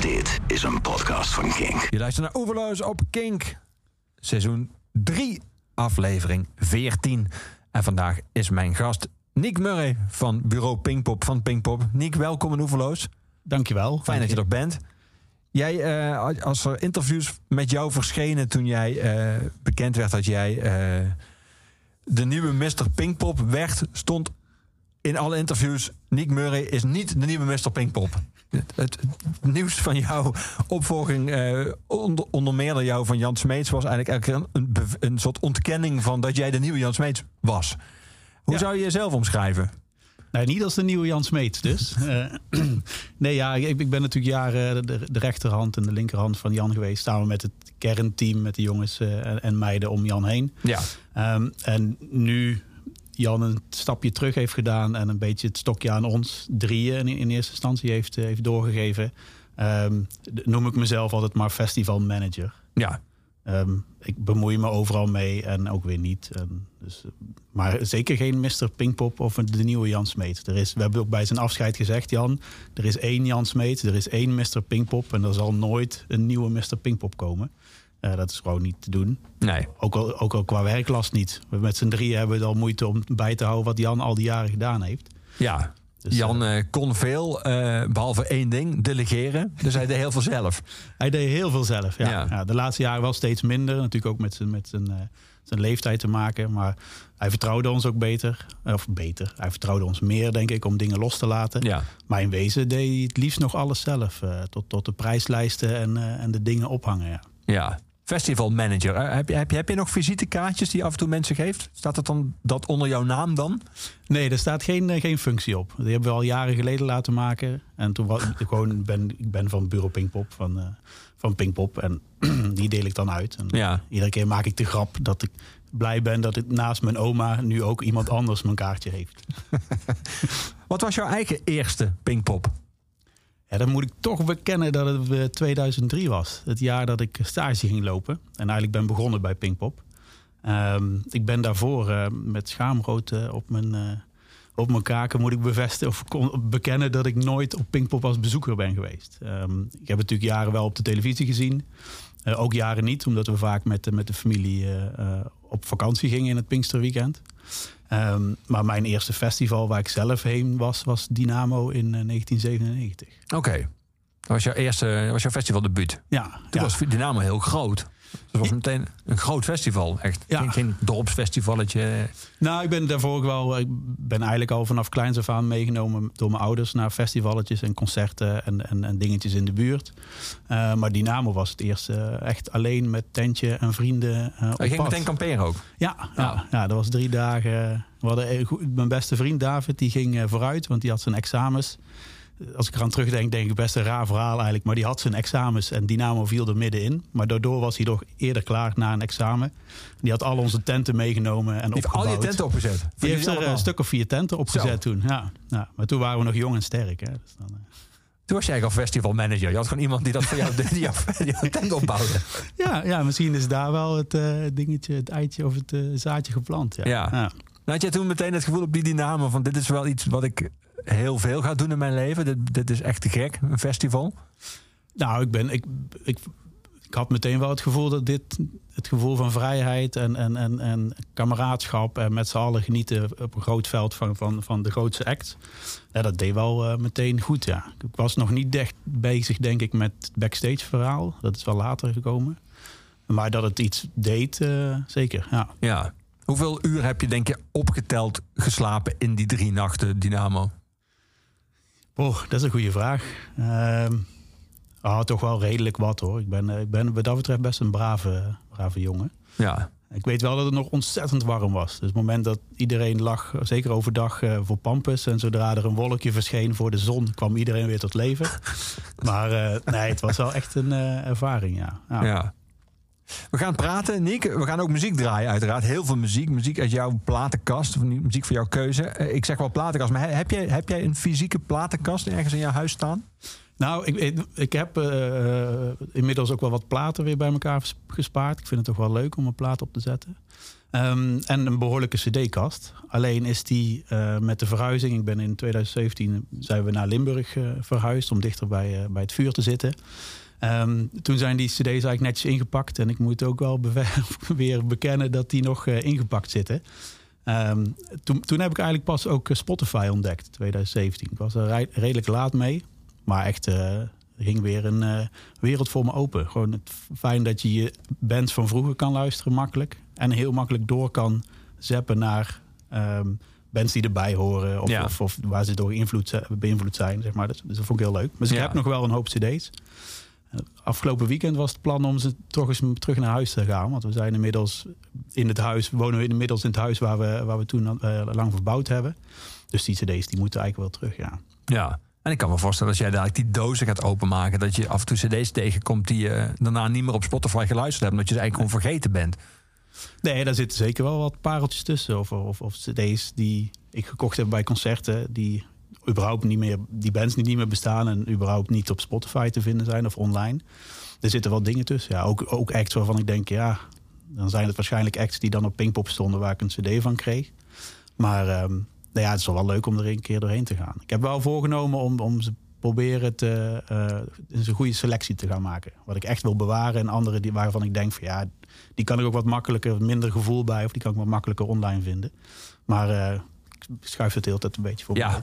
Dit is een podcast van Kink. Je luistert naar Oeverloos op Kink. Seizoen 3, aflevering 14. En vandaag is mijn gast Nick Murray van bureau Pinkpop van Pinkpop. Nick, welkom in Oeverloos. Dankjewel. Fijn dat je er bent. Jij, eh, als er interviews met jou verschenen toen jij eh, bekend werd dat jij eh, de nieuwe Mr. Pinkpop werd, stond in alle interviews: Nick Murray is niet de nieuwe Mr. Pinkpop. Het, nieuws van jouw opvolging, eh, onder, onder meer dan jou van Jan Smeets, was eigenlijk een, een, een soort ontkenning van dat jij de nieuwe Jan Smeets was. Hoe Ja. zou je jezelf omschrijven? Nee, niet als de nieuwe Jan Smeets dus. Eh, nee, ja, ik, ik ben natuurlijk jaren de, de rechterhand en de linkerhand van Jan geweest. Samen met het kernteam, met de jongens eh, en, en meiden om Jan heen. Ja, Ehm, en nu Jan een stapje terug heeft gedaan en een beetje het stokje aan ons drieën in, eerste instantie heeft, eh, heeft doorgegeven. ehm, noem ik mezelf altijd maar festivalmanager. ja. Ehm, ik bemoei me overal mee en ook weer niet. En dus, eh, maar zeker geen Mr. Pinkpop of de nieuwe Jan Smeet. Er is, we hebben ook bij zijn afscheid gezegd, Jan, er is één Jan Smeet, er is één Mr. Pinkpop en er zal nooit een nieuwe Mr. Pinkpop komen. Eh, dat is gewoon niet te doen. Nee. Ook al, ook al qua werklast niet. We met z'n drieën hebben we al moeite om bij te houden wat Jan al die jaren gedaan heeft. Ja. Dus, Jan eh, kon veel, eh, behalve één ding, delegeren. Dus hij deed heel veel zelf. Hij deed heel veel zelf. Ja. Ja. Ja. de laatste jaren wel steeds minder. Natuurlijk ook met zijn, met zijn, eh, zijn leeftijd te maken. Maar hij vertrouwde ons ook beter. Of beter. Hij vertrouwde ons meer, denk ik, om dingen los te laten. Ja. Maar in wezen deed hij het liefst nog alles zelf. eh, tot, tot de prijslijsten en, eh, en de dingen ophangen. Ja. Ja. Festivalmanager. Heb je, heb, je, heb je nog visitekaartjes die je af en toe mensen geeft? Staat het dan dat onder jouw naam dan? Nee, er staat geen, eh, geen functie op. Die hebben we al jaren geleden laten maken. En toen was ik gewoon ben ik ben van Bureau Pinkpop, van, eh, van Pinkpop. En die deel ik dan uit. En Ja. Iedere keer maak ik de grap dat ik blij ben dat ik naast mijn oma nu ook iemand anders mijn kaartje heeft. Wat was jouw eigen eerste Pinkpop? Ja, dan moet ik toch bekennen dat het eh, 2003 was. Het jaar dat ik stage ging lopen. En eigenlijk ben begonnen bij Pinkpop. Ehm, ik ben daarvoor eh, met schaamrood eh, op, mijn, eh, op mijn kaken moet ik bevestigen of bekennen dat ik nooit op Pinkpop als bezoeker ben geweest. Ehm, ik heb natuurlijk jaren wel op de televisie gezien. Eh, ook jaren niet, omdat we vaak met, met de familie eh, eh, op vakantie gingen in het Pinksterweekend. Ehm, maar mijn eerste festival waar ik zelf heen was, was Dynamo in eh, 1997. Oké. Dat was jouw eerste was jouw festivaldebuut. Ja, Toen ja. was Dynamo heel groot. Het was meteen een groot festival. Echt. Ja. Geen, geen dorpsfestivalletje. Nou, ik ben daarvoor ook wel. Ik ben eigenlijk al vanaf kleins af aan meegenomen door mijn ouders naar festivalletjes en concerten en, en, en dingetjes in de buurt. Eh, maar Dynamo was het eerst eh, echt alleen met tentje en vrienden. eh op Je ging pad. meteen kamperen ook. Ja, ja. ja, dat was drie dagen. We hadden mijn beste vriend David, die ging eh, vooruit, want die had zijn examens. Als ik eraan terugdenk, denk ik best een raar verhaal eigenlijk. Maar die had zijn examens en Dynamo viel er middenin. Maar daardoor was hij toch eerder klaar na een examen. Die had al onze tenten meegenomen en heeft al opgebouwd. je tenten opgezet. Die heeft er allemaal. een stuk of vier tenten opgezet Zo. toen. Ja. Ja, maar toen waren we nog jong en sterk. Hè. Dus dan, eh, Toen was jij eigenlijk al festivalmanager. Je had gewoon iemand die dat voor jou die jouw, die tent opbouwde. ja, ja, misschien is daar wel het eh, dingetje, het eitje of het eh, zaadje geplant. Ja. Ja. Nou, had jij toen meteen het gevoel op die dynamo van dit is wel iets wat ik heel veel ga doen in mijn leven. Dit, dit is echt te gek, een festival. Nou, ik, ben, ik, ik, ik had meteen wel het gevoel dat dit het gevoel van vrijheid en, en, en, en kameraadschap en met z'n allen genieten op een groot veld van, van, van de grootste act. Ja, dat deed wel eh, meteen goed, ja. Ik was nog niet echt bezig, denk ik, met het backstage verhaal. Dat is wel later gekomen. Maar dat het iets deed, eh, zeker, ja. Ja. Hoeveel uur heb je denk je opgeteld geslapen in die drie nachten dynamo? Oh, dat is een goede vraag. Ehm ah, toch wel redelijk wat hoor. Ik ben, eh, ik ben wat dat betreft best een brave, brave jongen. Ja. Ik weet wel dat het nog ontzettend warm was. Dus het moment dat iedereen lag, zeker overdag, eh, voor Pampus. En zodra er een wolkje verscheen voor de zon, kwam iedereen weer tot leven. maar eh, nee, het was wel echt een ervaring, ja. ja. ja. We gaan praten, Nick. We gaan ook muziek draaien, uiteraard. Heel veel muziek. Muziek uit jouw platenkast. Muziek voor jouw keuze. Eh, Ik zeg wel platenkast, maar he- heb jij, heb jij een fysieke platenkast ergens in jouw huis staan? Nou, ik, ik, heb uh, inmiddels ook wel wat platen weer bij elkaar gespaard. Ik vind het toch wel leuk om een plaat op te zetten. Um, en een behoorlijke cd-kast. Alleen is die met de verhuizing... Ik ben in 2017 zijn we naar Limburg verhuisd... om dichter bij, bij het vuur te zitten. Um, toen zijn die cd's eigenlijk netjes ingepakt. En ik moet ook wel weer bekennen dat die nog ingepakt zitten. Um, toen, toen heb ik eigenlijk pas ook Spotify ontdekt, 2017. Ik was er redelijk laat mee. Maar echt, uh, er ging weer een uh, wereld voor me open. Gewoon het fijn dat je je bands van vroeger kan luisteren makkelijk. En heel makkelijk door kan zeppen naar um, bands die erbij horen. Of, Ja. of, of waar ze door beïnvloed, zijn. Zeg maar. dat, dat vond ik heel leuk. Dus ik heb nog wel een hoop cd's. Afgelopen weekend was het plan om ze toch eens terug naar huis te gaan. Want we zijn inmiddels in het huis, wonen we inmiddels in het huis waar we, waar we toen eh, lang verbouwd hebben. Dus die cd's die moeten eigenlijk wel terug, ja. Ja. En ik kan me voorstellen als jij dadelijk die dozen gaat openmaken... dat je af en toe cd's tegenkomt die je daarna niet meer op Spotify geluisterd hebt... omdat je ze eigenlijk gewoon vergeten bent. Nee, daar zitten zeker wel wat pareltjes tussen. Of, of, of cd's die ik gekocht heb bij concerten... die überhaupt niet meer, die bands niet meer bestaan... en überhaupt niet op Spotify te vinden zijn of online. Er zitten wel dingen tussen. Ja, ook, ook acts waarvan ik denk, ja... dan zijn het waarschijnlijk acts die dan op Pinkpop stonden... waar ik een cd van kreeg. Maar ehm, nou ja, het is wel leuk om er een keer doorheen te gaan. Ik heb wel voorgenomen om, om ze proberen te, eens een goede selectie te gaan maken. Wat ik echt wil bewaren en andere die, waarvan ik denk van ja, die kan ik ook wat makkelijker, minder gevoel bij, of die kan ik wat makkelijker online vinden. Maar eh, ik schuif het de hele tijd een beetje voor Ja.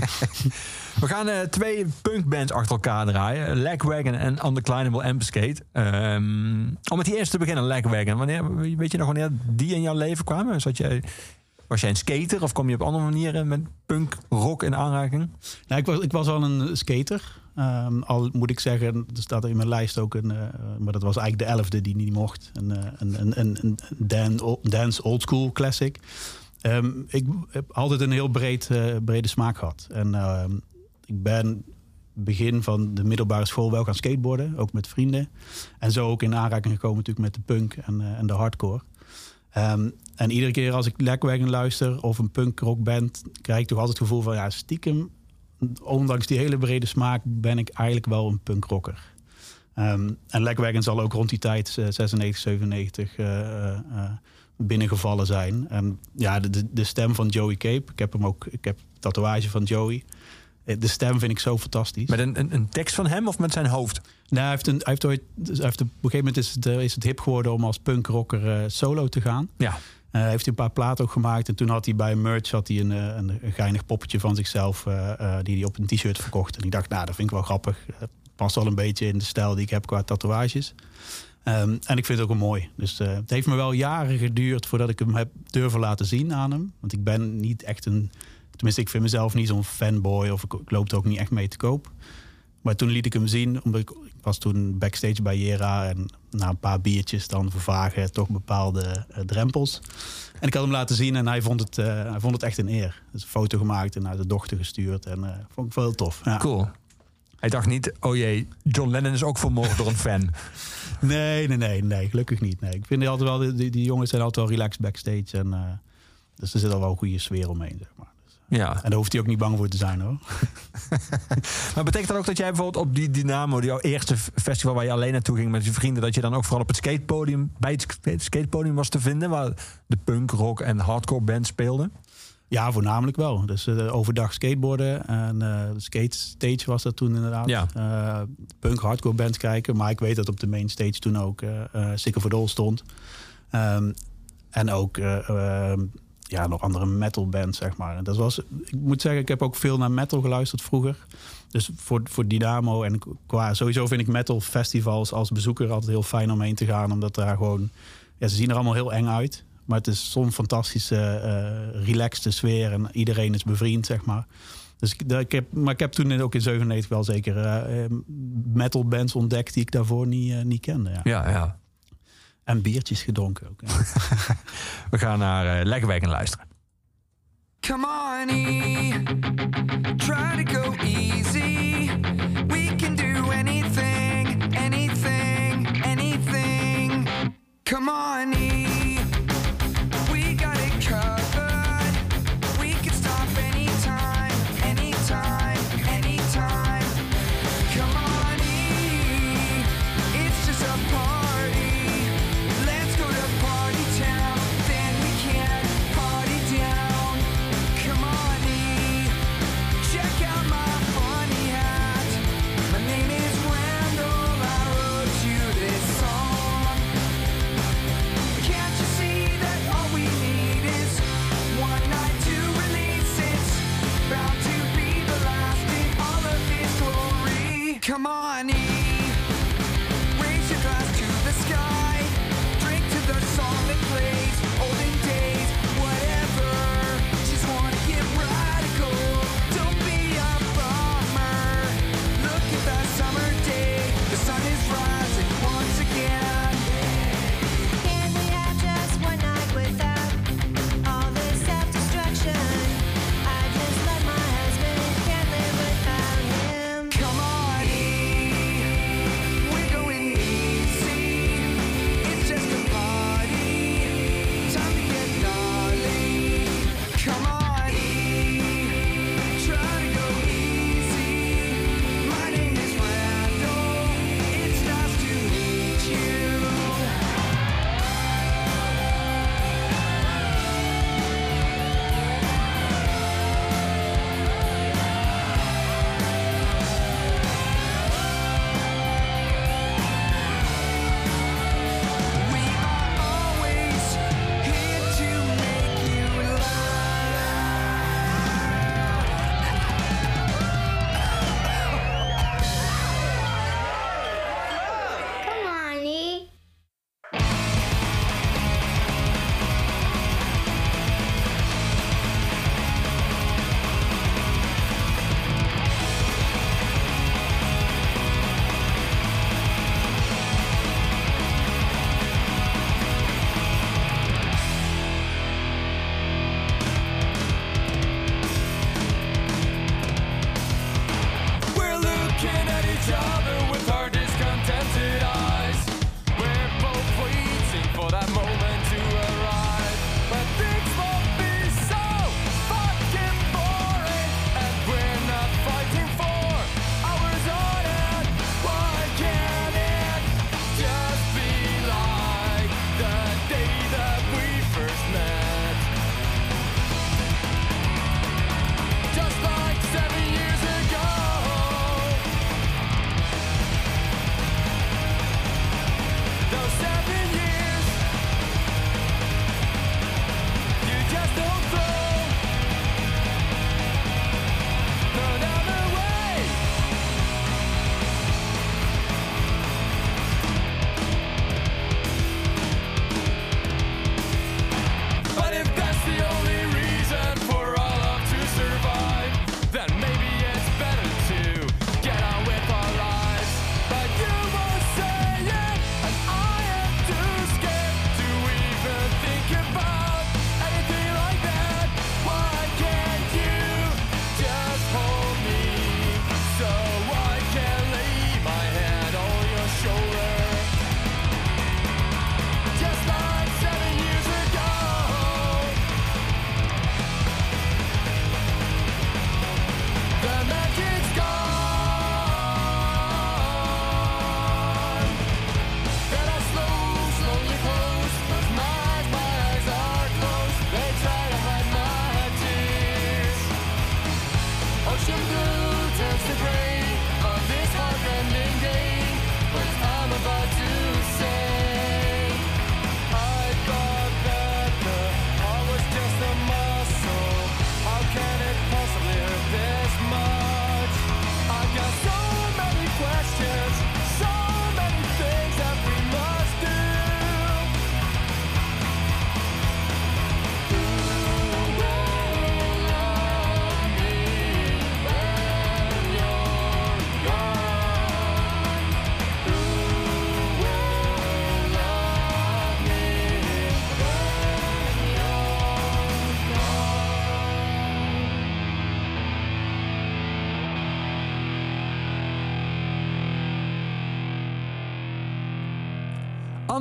We gaan eh, twee punkbands achter elkaar draaien. Lagwagon en Undeclinable Ambuscade. Ehm om met die eerste te beginnen, Lagwagon. Wanneer, weet je nog wanneer die in jouw leven kwamen? Zat jij, was jij een skater of kom je op andere manieren met punk, rock in aanraking? Nou, ik, was, ik was al een skater. Ehm, al moet ik zeggen, er staat er in mijn lijst ook een, eh, maar dat was eigenlijk de elfde die niet mocht. Een, eh, een, een, een, een dan, dance old school classic. Ehm, ik heb altijd een heel breed, eh, brede smaak gehad. En ehm, ik ben begin van de middelbare school wel gaan skateboarden, ook met vrienden. En zo ook in aanraking gekomen natuurlijk met de punk en, eh, en de hardcore. Ehm, en iedere keer als ik Lekwagon luister of een punk rockband, krijg ik toch altijd het gevoel van ja, stiekem, ondanks die hele brede smaak, ben ik eigenlijk wel een punkrocker. Ehm en Lekwagon zal ook rond die tijd, eh, 96, 97, eh, eh, eh, binnengevallen zijn. En ja, de, de- stem van Joey Cape, ik heb hem ook, ik heb tatoeage van Joey. Eh, De stem vind ik zo fantastisch. Met een, een, een tekst van hem of met zijn hoofd? Nou, hij heeft, een, hij heeft ooit, dus hij heeft op een gegeven moment is het, eh, is het hip geworden om als punkrocker eh, solo te gaan. Ja. Eh, heeft hij een paar platen ook gemaakt. En toen had hij bij merch had hij een, een, een geinig poppetje van zichzelf die hij op een t-shirt verkocht. En ik dacht, nou, dat vind ik wel grappig. Past wel een beetje in de stijl die ik heb qua tatoeages. Ehm, en ik vind het ook wel mooi. Dus eh, het heeft me wel jaren geduurd voordat ik hem heb durven laten zien aan hem. Want ik ben niet echt een. Tenminste, ik vind mezelf niet zo'n fanboy of ik, ik loop er ook niet echt mee te koop. Maar toen liet ik hem zien, omdat ik, ik was toen backstage bij Jera en na een paar biertjes dan vervagen toch bepaalde eh, drempels. En ik had hem laten zien en hij vond het, eh, hij vond het echt een eer. Dus een foto gemaakt en naar de dochter gestuurd en vond ik wel heel tof. Ja. Cool. Hij dacht niet, oh jee, John Lennon is ook vermoord door een fan. Nee, nee, nee, nee, gelukkig niet. Nee. Ik vind die altijd wel, die, die jongens zijn altijd wel relaxed backstage en eh, dus er zit al wel een goede sfeer omheen, zeg maar. Dus, Ja. en daar hoeft hij ook niet bang voor te zijn hoor. Maar betekent dat ook dat jij bijvoorbeeld op die Dynamo, die jouw eerste festival waar je alleen naartoe ging met je vrienden, dat je dan ook vooral op het skatepodium, bij het sk- skatepodium was te vinden, waar de punk, rock en hardcore band speelden? Ja, voornamelijk wel. Dus eh, overdag skateboarden en de skate stage was dat toen inderdaad. Ja. Eh, punk hardcore bands kijken. Maar ik weet dat op de main stage toen ook uh, Sicker for Doll stond. Ehm, en ook eh, ehm, ja, nog andere metal bands, zeg maar. En dat was, ik moet zeggen, ik heb ook veel naar metal geluisterd vroeger. Dus voor, voor Dynamo en qua sowieso vind ik metal festivals als bezoeker altijd heel fijn om heen te gaan. Omdat daar gewoon, ja, ze zien er allemaal heel eng uit. Maar het is zo'n fantastische, uh, relaxte sfeer en iedereen is bevriend, zeg maar. Dus ik, ik heb, maar ik heb toen ook in 97 wel zeker uh, metal bands ontdekt die ik daarvoor niet, uh, niet kende. Ja. Ja, ja. En biertjes gedronken ook. Ja. We gaan naar uh, Lekkerwijk luisteren. Come on, E. Try to go easy. We can do anything, anything, anything. Come on, E.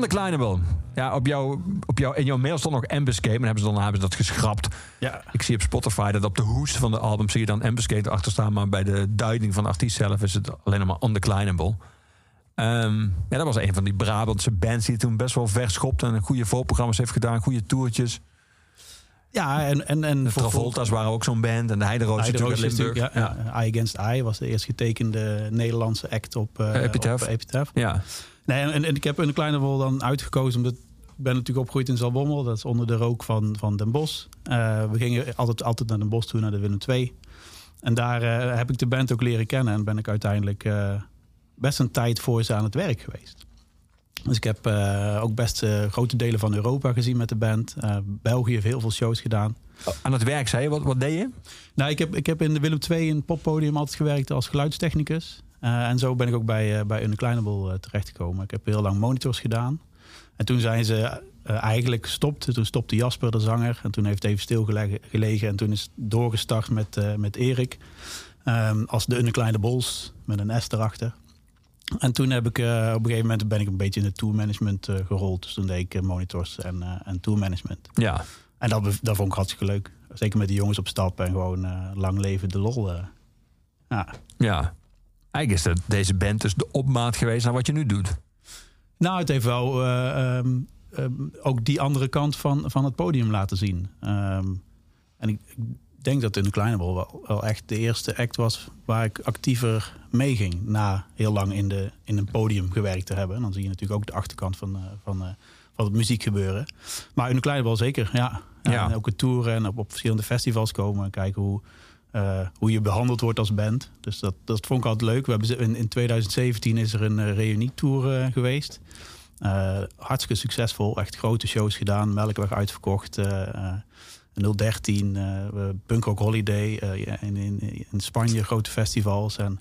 Kleine. Ja, op jouw, op jouw, in jouw mail stond nog Ambuscade. en hebben ze dan hebben ze dat geschrapt. Ja. Ik zie op Spotify dat op de hoest van de album zie je dan Ambuscade achter staan. Maar bij de duiding van de artiest zelf is het alleen maar Undeclinable. Um, ehm, ja, dat was een van die Brabantse bands die toen best wel verschopte En goede voorprogramma's heeft gedaan. Goede toertjes. Ja, en... en, en de Travolta's waren ook zo'n band. En de Heideroos natuurlijk uit Limburg. Ja, ja. Eye Against Eye was de eerst getekende Nederlandse act op, uh, Epitaph. op Epitaph. Ja. Nee, en, ik heb een kleine rol dan uitgekozen omdat ik ben natuurlijk opgegroeid in Zalbommel. Dat is onder de rook van, van Den Bosch. Eh, we gingen altijd, altijd naar Den Bosch toe, naar de Willem II. En daar eh, heb ik de band ook leren kennen. En ben ik uiteindelijk eh, best een tijd voor ze aan het werk geweest. Dus ik heb ook best grote delen van Europa gezien met de band. België heeft heel veel shows gedaan. Oh, aan het werk, zei je? Wat, wat deed je? Nou, ik heb, ik heb in de Willem II een poppodium altijd gewerkt als geluidstechnicus. Eh, en zo ben ik ook bij, eh bij Unclinable eh, terechtgekomen. Ik heb heel lang monitors gedaan. En toen zijn ze eigenlijk gestopt. Toen stopte Jasper, de zanger. En toen heeft het even stilgelegen. gelegen. En toen is het doorgestart met, met Erik. Ehm, als de Unclinables, met een S erachter. En toen heb ik op een gegeven moment ben ik een beetje in het tourmanagement eh gerold. Dus toen deed ik monitors en, eh en tourmanagement. Ja. En dat, dat vond ik hartstikke leuk. Zeker met die jongens op stap en gewoon lang leven de lol. Ja. Ja. Eigenlijk is dat deze band dus de opmaat geweest naar wat je nu doet. Nou, het heeft wel eh, ehm, ehm, ook die andere kant van, van het podium laten zien. Ehm, en ik, ik denk dat in de Kleine Bol wel, wel echt de eerste act was waar ik actiever meeging. Na heel lang in, de, in een podium gewerkt te hebben. En dan zie je natuurlijk ook de achterkant van, eh, van, eh, van het muziek gebeuren. Maar in de Kleine Bol zeker, ja. Ja. En ook het toeren en op, op verschillende festivals komen. En kijken hoe, eh, hoe je behandeld wordt als band. Dus dat, dat vond ik altijd leuk. We hebben, in, in 2017 is er een uh, reunietour eh, geweest. Eh, hartstikke succesvol. Echt grote shows gedaan. Melkweg uitverkocht. eh, eh, 013, eh Punk Rock Holiday eh, in, in, in Spanje, grote festivals. En,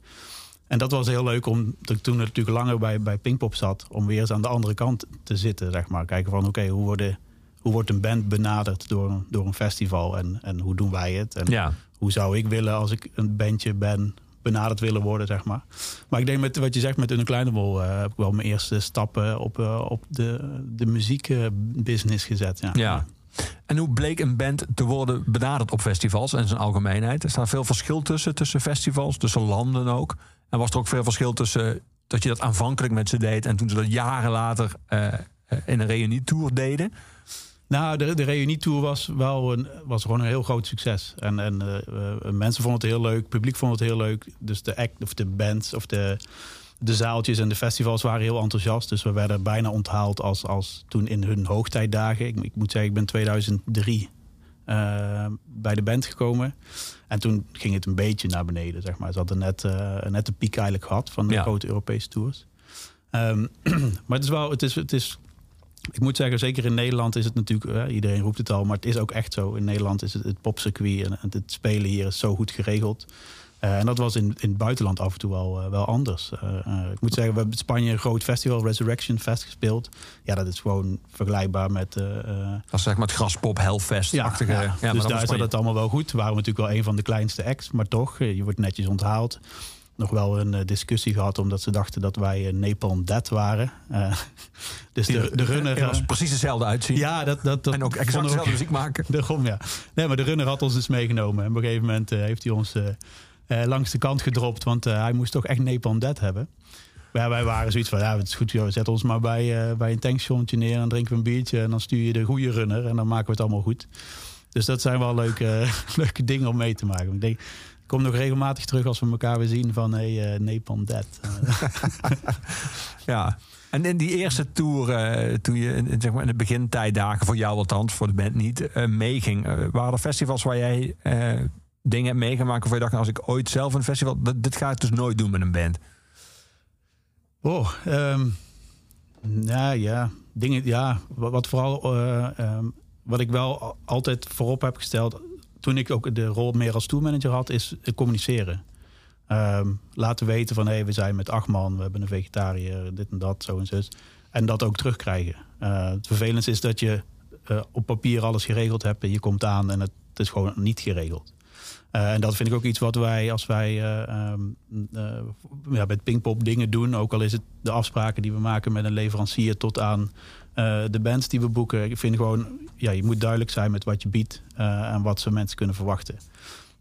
en dat was heel leuk, omdat ik toen natuurlijk langer bij, bij Pinkpop zat... om weer eens aan de andere kant te zitten, zeg maar. Kijken van, oké, hoe, worden- hoe wordt een band benaderd door, door een festival? En, en hoe doen wij het? En Ja. Hoe zou ik willen als ik een bandje ben benaderd willen worden, zeg maar. Maar ik denk met wat je zegt met Unclinable uh, heb ik wel mijn eerste stappen op, uh, op de, de muziekbusiness gezet. Ja. Ja. En hoe bleek een band te worden benaderd op festivals en zijn algemeenheid? Er staat veel verschil tussen, tussen festivals, tussen landen ook. En was er ook veel verschil tussen dat je dat aanvankelijk met ze deed en toen ze dat jaren later uh, in een reunietour deden? Nou, de, de reunietour was wel een, was gewoon een heel groot succes. En, en uh, mensen vonden het heel leuk, het publiek vond het heel leuk. Dus de act of de bands of de, de zaaltjes en de festivals waren heel enthousiast. Dus we werden bijna onthaald als, als toen in hun hoogtijdagen. Ik, ik moet zeggen, ik ben 2003 uh, bij de band gekomen. En toen ging het een beetje naar beneden, zeg maar. Ze hadden net, uh, net de piek eigenlijk gehad van de ja. grote Europese tours. Um, maar het is wel, het is, het is ik moet zeggen, zeker in Nederland is het natuurlijk, iedereen roept het al, maar het is ook echt zo. In Nederland is het, het popcircuit en het spelen hier is zo goed geregeld. Uh, en dat was in, in het buitenland af en toe wel, uh, wel anders. ik moet zeggen, we hebben in Spanje een groot festival, Resurrection Fest, gespeeld. Ja, dat is gewoon vergelijkbaar met... dat is zeg maar het graspop Hellfest-achtige. Ja, ja. ja, dus daar zat het allemaal wel goed. We waren natuurlijk wel een van de kleinste acts, maar toch, je wordt netjes onthaald nog wel een uh, discussie gehad omdat ze dachten dat wij uh, Napalm Dead waren. Uh, dus de, de runner was precies hetzelfde uitzien. Ja, dat, dat, dat en ook exact dezelfde muziek maken. Daarom, ja. Nee, maar de runner had ons dus meegenomen. En op een gegeven moment heeft hij ons langs de kant gedropt, want hij moest toch echt Napalm Dead hebben. Ja, wij waren zoiets van, ja, het is goed, joh, zet ons maar bij, bij een tankstationnetje neer en dan drinken we een biertje en dan stuur je de goede runner en dan maken we het allemaal goed. Dus dat zijn wel leuke, leuke dingen om mee te maken. Ik denk, kom nog regelmatig terug als we elkaar weer zien van hey, uh, Napalm Dead. ja. En in die eerste tour, uh, toen je in, zeg maar in de begintijdagen, voor jou althans, voor de band niet, uh, meeging. waren er festivals waar jij dingen hebt meegemaakt of je dacht, als ik ooit zelf een festival, dat, dit ga ik dus nooit doen met een band? Oh, um, nou ja, dingen, ja, wat, wat vooral, um, wat ik wel altijd voorop heb gesteld, toen ik ook de rol meer als tourmanager had, is communiceren. Um, laten weten van hé, hey, we zijn met acht man, we hebben een vegetariër, dit en dat, zo en zo. En dat ook terugkrijgen. Uh, het vervelendste is dat je uh, op papier alles geregeld hebt en je komt aan en het, is gewoon niet geregeld. Uh, en dat vind ik ook iets wat wij als wij um, ja, met Pinkpop dingen doen, ook al is het de afspraken die we maken met een leverancier tot aan uh, de bands die we boeken. Ik vind gewoon, ja, je moet duidelijk zijn met wat je biedt uh, en wat ze mensen kunnen verwachten.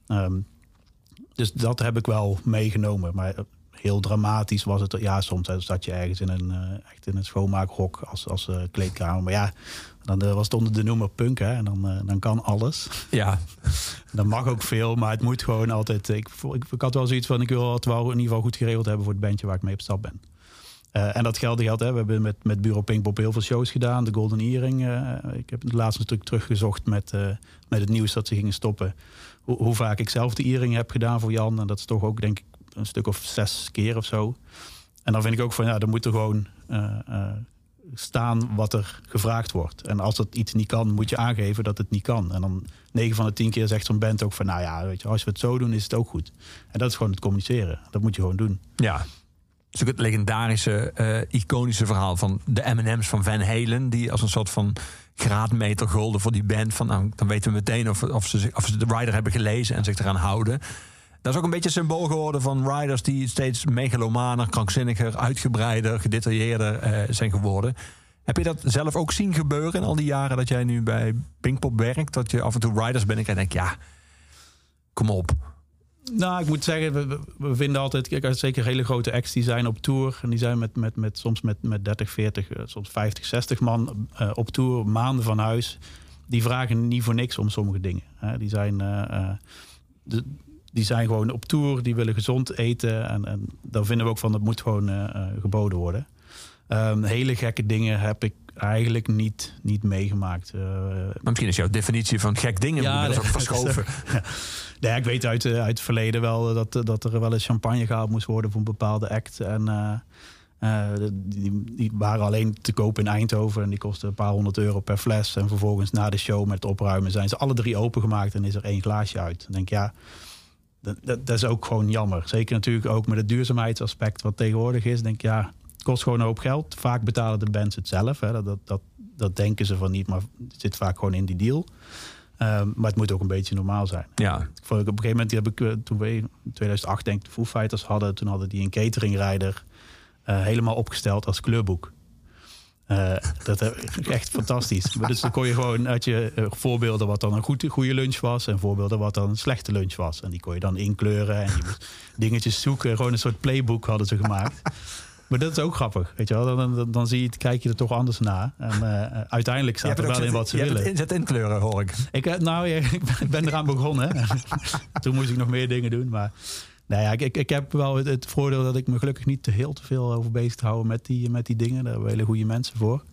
Um, dus dat heb ik wel meegenomen. Maar heel dramatisch was het. Ja, soms zat je ergens in een, uh, echt in een schoonmaakhok als, als kleedkamer. Maar ja, dan was het onder de noemer punk, hè. En dan, dan kan alles. Ja. dan mag ook veel, maar het moet gewoon altijd... Ik, ik, ik had wel zoiets van, ik wil het wel in ieder geval goed geregeld hebben... voor het bandje waar ik mee op stap ben. Uh, en dat geldt geldt. Hè. We hebben met, met Bureau Pinkpop heel veel shows gedaan. De Golden Earring. Uh, ik heb het laatste stuk teruggezocht met, uh, met het nieuws dat ze gingen stoppen. Hoe, vaak ik zelf de earring heb gedaan voor Jan. En dat is toch ook denk ik een stuk of zes keer of zo. En dan vind ik ook van, ja, dan moet er gewoon eh, eh, staan wat er gevraagd wordt. En als dat iets niet kan, moet je aangeven dat het niet kan. En dan 9 van de 10 keer zegt zo'n band ook van, nou ja, weet je, als we het zo doen, is het ook goed. En dat is gewoon het communiceren. Dat moet je gewoon doen. Ja. Is het legendarische, eh, iconische verhaal van de M&M's van Van Halen. Die als een soort van graadmeter golden voor die band. Van, nou, dan weten we meteen of, of, ze, of ze de rider hebben gelezen en zich eraan houden. Dat is ook een beetje symbool geworden van riders die steeds megalomaner, krankzinniger, uitgebreider, gedetailleerder eh, zijn geworden. Heb je dat zelf ook zien gebeuren in al die jaren dat jij nu bij Pinkpop werkt? Dat je af en toe riders bent en denkt, ja, kom op. Nou, ik moet zeggen, we, we- vinden altijd, kijk, er zeker hele grote acts die zijn op tour. En die zijn met, met, met, soms met, met 30, 40, eh, soms 50, 60 man eh, op tour, maanden van huis. Die vragen niet voor niks om sommige dingen. Die, zijn, eh, die zijn gewoon op tour, die willen gezond eten. En, en dan vinden we ook van, dat moet gewoon geboden worden. Ehm, hele gekke dingen heb ik eigenlijk niet, niet meegemaakt. Eh, Maar misschien is jouw definitie van gek dingen Ja, dat is verschoven. Nee, ik weet uit, eh, uit het verleden wel dat, dat er wel eens champagne gehaald moest worden voor een bepaalde act. En eh, die, die waren alleen te koop in Eindhoven en die kostten een paar honderd euro per fles. En vervolgens na de show met opruimen zijn ze alle drie opengemaakt en is er één glaasje uit. Dan denk ik, ja, dat, dat, dat is ook gewoon jammer. Zeker natuurlijk ook met het duurzaamheidsaspect wat tegenwoordig is. Denk ik, ja, kost gewoon een hoop geld. Vaak betalen de bands het zelf. Hè. Dat, dat, dat, dat denken ze van niet, maar het zit vaak gewoon in die deal. Ehm, maar het moet ook een beetje normaal zijn. Ja, Ik op een gegeven moment, die heb ik, eh, toen we in 2008 denk ik de Foo Fighters hadden, toen hadden die een cateringrijder eh, helemaal opgesteld als kleurboek. Eh, dat is echt fantastisch. Maar dus dan kon je gewoon, had je voorbeelden wat dan een goed, goede lunch was en voorbeelden wat dan een slechte lunch was. En die kon je dan inkleuren en je moest dingetjes zoeken. Gewoon een soort playbook hadden ze gemaakt. Maar dat is ook grappig, weet je wel. Dan, dan, dan zie je, het- kijk je er toch anders naar. En eh, uiteindelijk staat er wel in wat ze je willen. het inzet in kleuren, hoor ik. Ik, eh, nou, ja, ik ben- ben eraan begonnen. Toen moest ik nog meer dingen doen. Maar nou ja, ik, ik, ik heb wel het, het voordeel dat ik me gelukkig niet te heel te veel over bezig te houden met die, met die dingen. Daar hebben we hele goede mensen voor.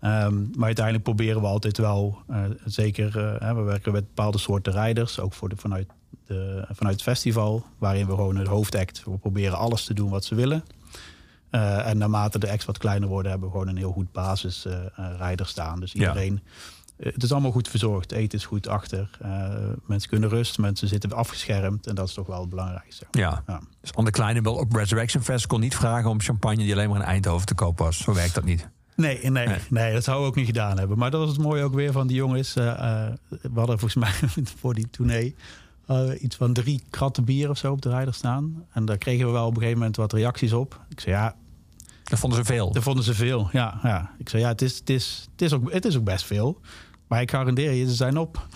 Ehm, maar uiteindelijk proberen we altijd wel, zeker, we werken met bepaalde soorten rijders, ook voor de, vanuit, de, vanuit het festival, waarin we gewoon het hoofdact, we proberen alles te doen wat ze willen. Eh, en naarmate de acts wat kleiner worden, hebben we gewoon een heel goed basis eh, eh, staan. Dus iedereen, het is allemaal goed verzorgd. Eten is goed achter. Mensen kunnen rust, mensen zitten afgeschermd. En dat is toch wel het belangrijkste. Ja. Ja. Dus Anne Kleine wil op Resurrection Fest kon niet vragen om champagne die alleen maar in Eindhoven te koop was. Zo werkt dat niet. Nee, nee, Nee. nee. dat zouden we ook niet gedaan hebben. Maar dat was het mooie ook weer van die jongens. We hadden volgens mij voor die tournee eh, iets van drie kratten bier of zo op de rijder staan. En daar kregen we wel op een gegeven moment wat reacties op. Ik zei ja, Dat vonden ze veel. dat vonden ze veel. Ja, ja. Ik zei ja, het is, het, is, het, is ook, het is ook best veel. Maar ik garandeer je, ze zijn op.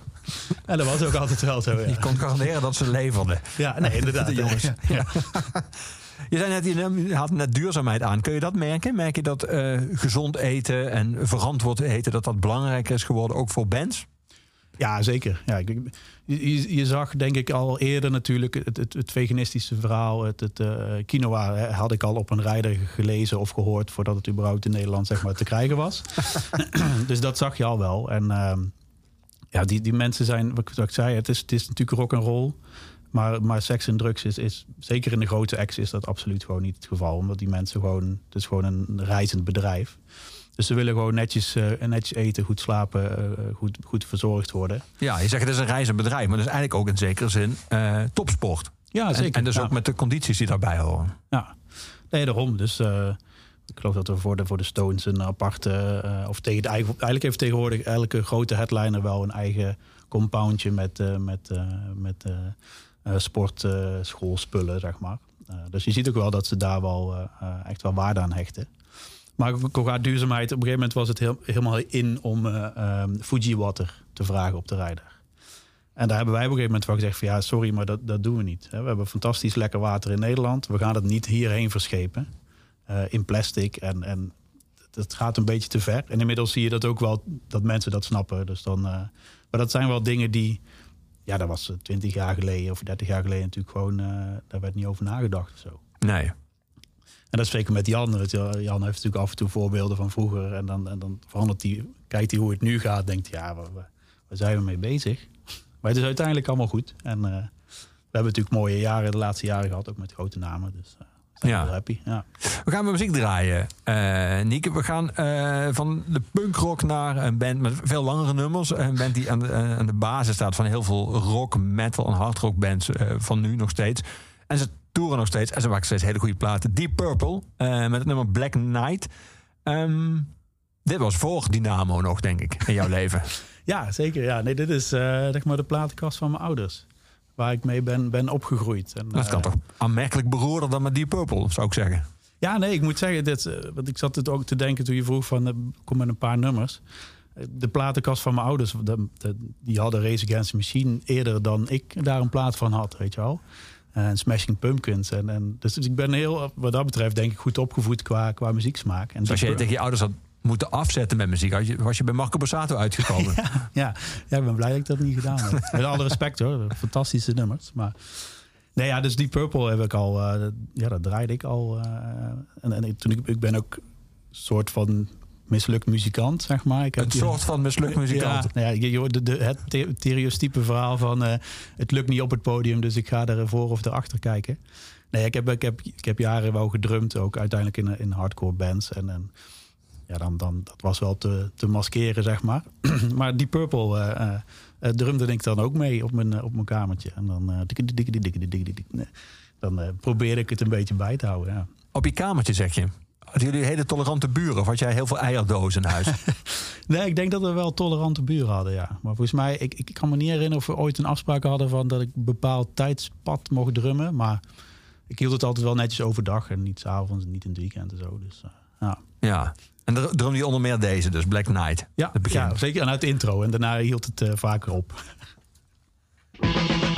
en dat was ook altijd wel zo. Ja, Je kon garanderen dat ze leverden. ja nee, inderdaad. De jongens. Ja. Je, zei net, je had net duurzaamheid aan. Kun je dat merken? Merk je dat eh, gezond eten en verantwoord eten... dat dat belangrijker is geworden, ook voor bands? Ja, zeker. Ja, ik- je, zag denk ik al eerder natuurlijk het, het, het veganistische verhaal. Het, het eh, quinoa hè, had ik al op een rijder gelezen of gehoord... voordat het überhaupt in Nederland zeg maar, te krijgen was. dus dat zag je al wel. En ehm, ja, die, die mensen zijn, wat ik- wat ik zei, het is, het is natuurlijk rock en roll. Maar, maar seks en drugs is, is, zeker in de grote acts is dat absoluut gewoon niet het geval. Omdat die mensen gewoon, het is gewoon een reizend bedrijf. Dus ze willen gewoon netjes, eh, netjes eten, goed slapen, eh, goed, goed verzorgd worden. Ja, je zegt het is een reizend bedrijf... maar dat is eigenlijk ook in zekere zin eh, topsport. Ja, En, zeker. en dus ja. ook met de condities die daarbij horen. Ja, nee, daarom. Dus ik geloof dat er voor de, voor de Stones een aparte... of tegen de, eigenlijk heeft tegenwoordig elke grote headliner wel een eigen compoundje met, met, met sportschoolspullen, zeg maar. Dus je ziet ook wel dat ze daar wel echt wel waarde aan hechten. Maar qua duurzaamheid, op een gegeven moment was het heel, helemaal in om ehm, Fuji water te vragen op de rijder. En daar hebben wij op een gegeven moment wel gezegd van ja, sorry, maar dat, dat doen we niet. We hebben fantastisch lekker water in Nederland. We gaan het niet hierheen verschepen eh, in plastic. En, en dat gaat een beetje te ver. En inmiddels zie je dat ook wel, dat mensen dat snappen. Dus dan, eh, maar dat zijn wel dingen die, ja, dat was twintig jaar geleden of 30 jaar geleden natuurlijk gewoon, daar werd niet over nagedacht of zo. Nee. En dat zeker met Jan. je wel. Jan heeft natuurlijk af en toe voorbeelden van vroeger. En dan, en dan verandert hij, kijkt hij hoe het nu gaat. Denkt ja, waar, zijn we mee bezig? Maar het is uiteindelijk allemaal goed. En eh, we hebben natuurlijk mooie jaren, de laatste jaren gehad, ook met grote namen. Dus eh, zijn Ja. heel happy. Ja. We gaan weer muziek draaien, eh Nieke. We gaan van de punkrock naar een band met veel langere nummers. Een band die aan de, aan de basis staat van heel veel rock, metal en hardrock bands van nu nog steeds. En ze toeren nog steeds en ze maken steeds hele goede platen. Deep Purple eh, met het nummer Black Knight. Ehm, dit was voor Dynamo nog, denk ik, in jouw leven. Ja, zeker. Ja. Nee, dit is eh, zeg maar de platenkast van mijn ouders. Waar ik mee ben, ben opgegroeid. En, Dat eh, kan toch aanmerkelijk beroerder dan met Deep Purple, zou ik zeggen. Ja, nee, ik moet zeggen, dit, eh, want ik zat het ook te denken toen je vroeg van, eh, kom met een paar nummers. Eh, De platenkast van mijn ouders, de, de- die hadden Race Against the Machine eerder dan ik daar een plaat van had, weet je wel. En Smashing Pumpkins. En, en, dus ik ben heel, wat dat betreft, denk ik goed opgevoed qua, qua muzieksmaak. En Dus als je tegen je ouders had moeten afzetten met muziek, was je bij Marco Borsato uitgekomen. ja, ja, ik ben blij dat ik dat niet gedaan heb. Met alle respect hoor, fantastische nummers. Maar nee, ja, dus die Purple heb ik al, eh, ja, dat draaide ik al. eh, en, en toen ik, ik ben ook soort van mislukt muzikant, zeg maar. Ik heb Een soort van mislukt muzikant. Ja, nou ja, je, hoort de, de, het stereotype verhaal van eh, het lukt niet op het podium, dus ik ga ervoor of erachter kijken. Nee, ik heb, ik heb, ik heb jaren wel gedrumd, ook uiteindelijk in, in hardcore bands. En, en ja, dan, dan, dat was wel te, te maskeren, zeg maar. maar die Purple eh, eh, eh, drumde ik dan ook mee op mijn, eh, op mijn kamertje. En dan, eh, dan eh, probeerde ik het een beetje bij te houden. Ja. Op je kamertje, zeg je. Hadden jullie hele tolerante buren? Of had jij heel veel eierdozen in huis? Nee, ik denk dat we wel tolerante buren hadden, ja. Maar volgens mij, ik, ik kan me niet herinneren of we ooit een afspraak hadden van dat ik een bepaald tijdspad mocht drummen. Maar ik hield het altijd wel netjes overdag en niet s'avonds, niet in het weekend en zo. Dus eh, ja. ja. En dan drumde je onder meer deze, dus Black Knight. Ja, Het begin. ja, zeker. En uit de intro. En daarna hield het eh, vaker op.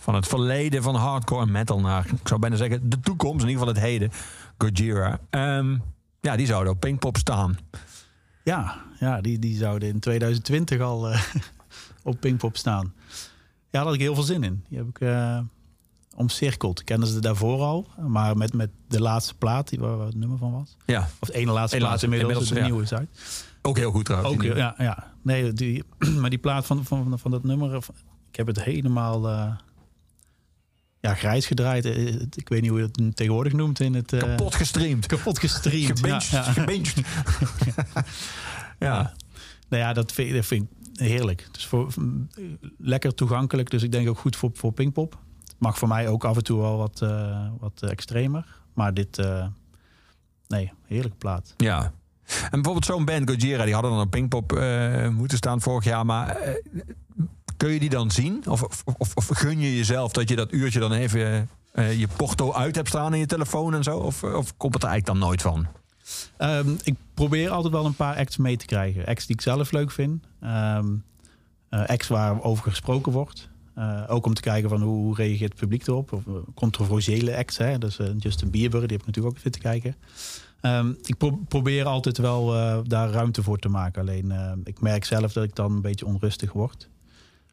van het verleden van hardcore en metal naar, ik zou bijna zeggen, de toekomst, in ieder geval het heden. Gojira. Ehm, ja, die zouden op Pinkpop staan. Ja, ja die, die zouden in 2020 al eh, op Pinkpop staan. Ja, daar had ik heel veel zin in. Die heb ik eh, omcirkeld. Kennen ze daarvoor al, maar met, met de laatste plaat, die waar waar het nummer van was. Ja, Of de ene laatste Eén plaat laatste, inmiddels, inmiddels, de nieuwe uit. ook heel goed trouwens. Ook, ja, ja. Nee, die, maar die plaat van, van, van dat nummer, ik heb het helemaal eh, ja, grijs gedraaid. Eh, Ik weet niet hoe je het tegenwoordig noemt in het... eh, Kapot gestreamd. kapot gestreamd. Gebinged. Ja, ja. gebinged. ja. Nou ja, dat vind, dat vind ik heerlijk. Dus voor, lekker toegankelijk. Dus ik denk ook goed voor, voor Pinkpop. Het mag voor mij ook af en toe wel wat, eh, wat extremer. Maar dit, eh, nee, heerlijke plaat. Ja. En bijvoorbeeld zo'n band, Gojira, die hadden dan op Pinkpop moeten staan vorig jaar. Maar kun je die dan zien? Of, of, of, of gun je jezelf dat je dat uurtje dan even eh, je porto uit hebt staan in je telefoon en zo? Of, of komt het er eigenlijk dan nooit van? Ehm, ik probeer altijd wel een paar acts mee te krijgen. Acts die ik zelf leuk vind. Eh, acts waar over gesproken wordt. Eh, ook om te kijken van hoe, reageert het publiek erop. Controversiële acts. Hè? Dus Justin Bieber, die heb ik natuurlijk ook zitten kijken. Ehm, ik pro- probeer altijd wel daar ruimte voor te maken. Alleen ik merk zelf dat ik dan een beetje onrustig word.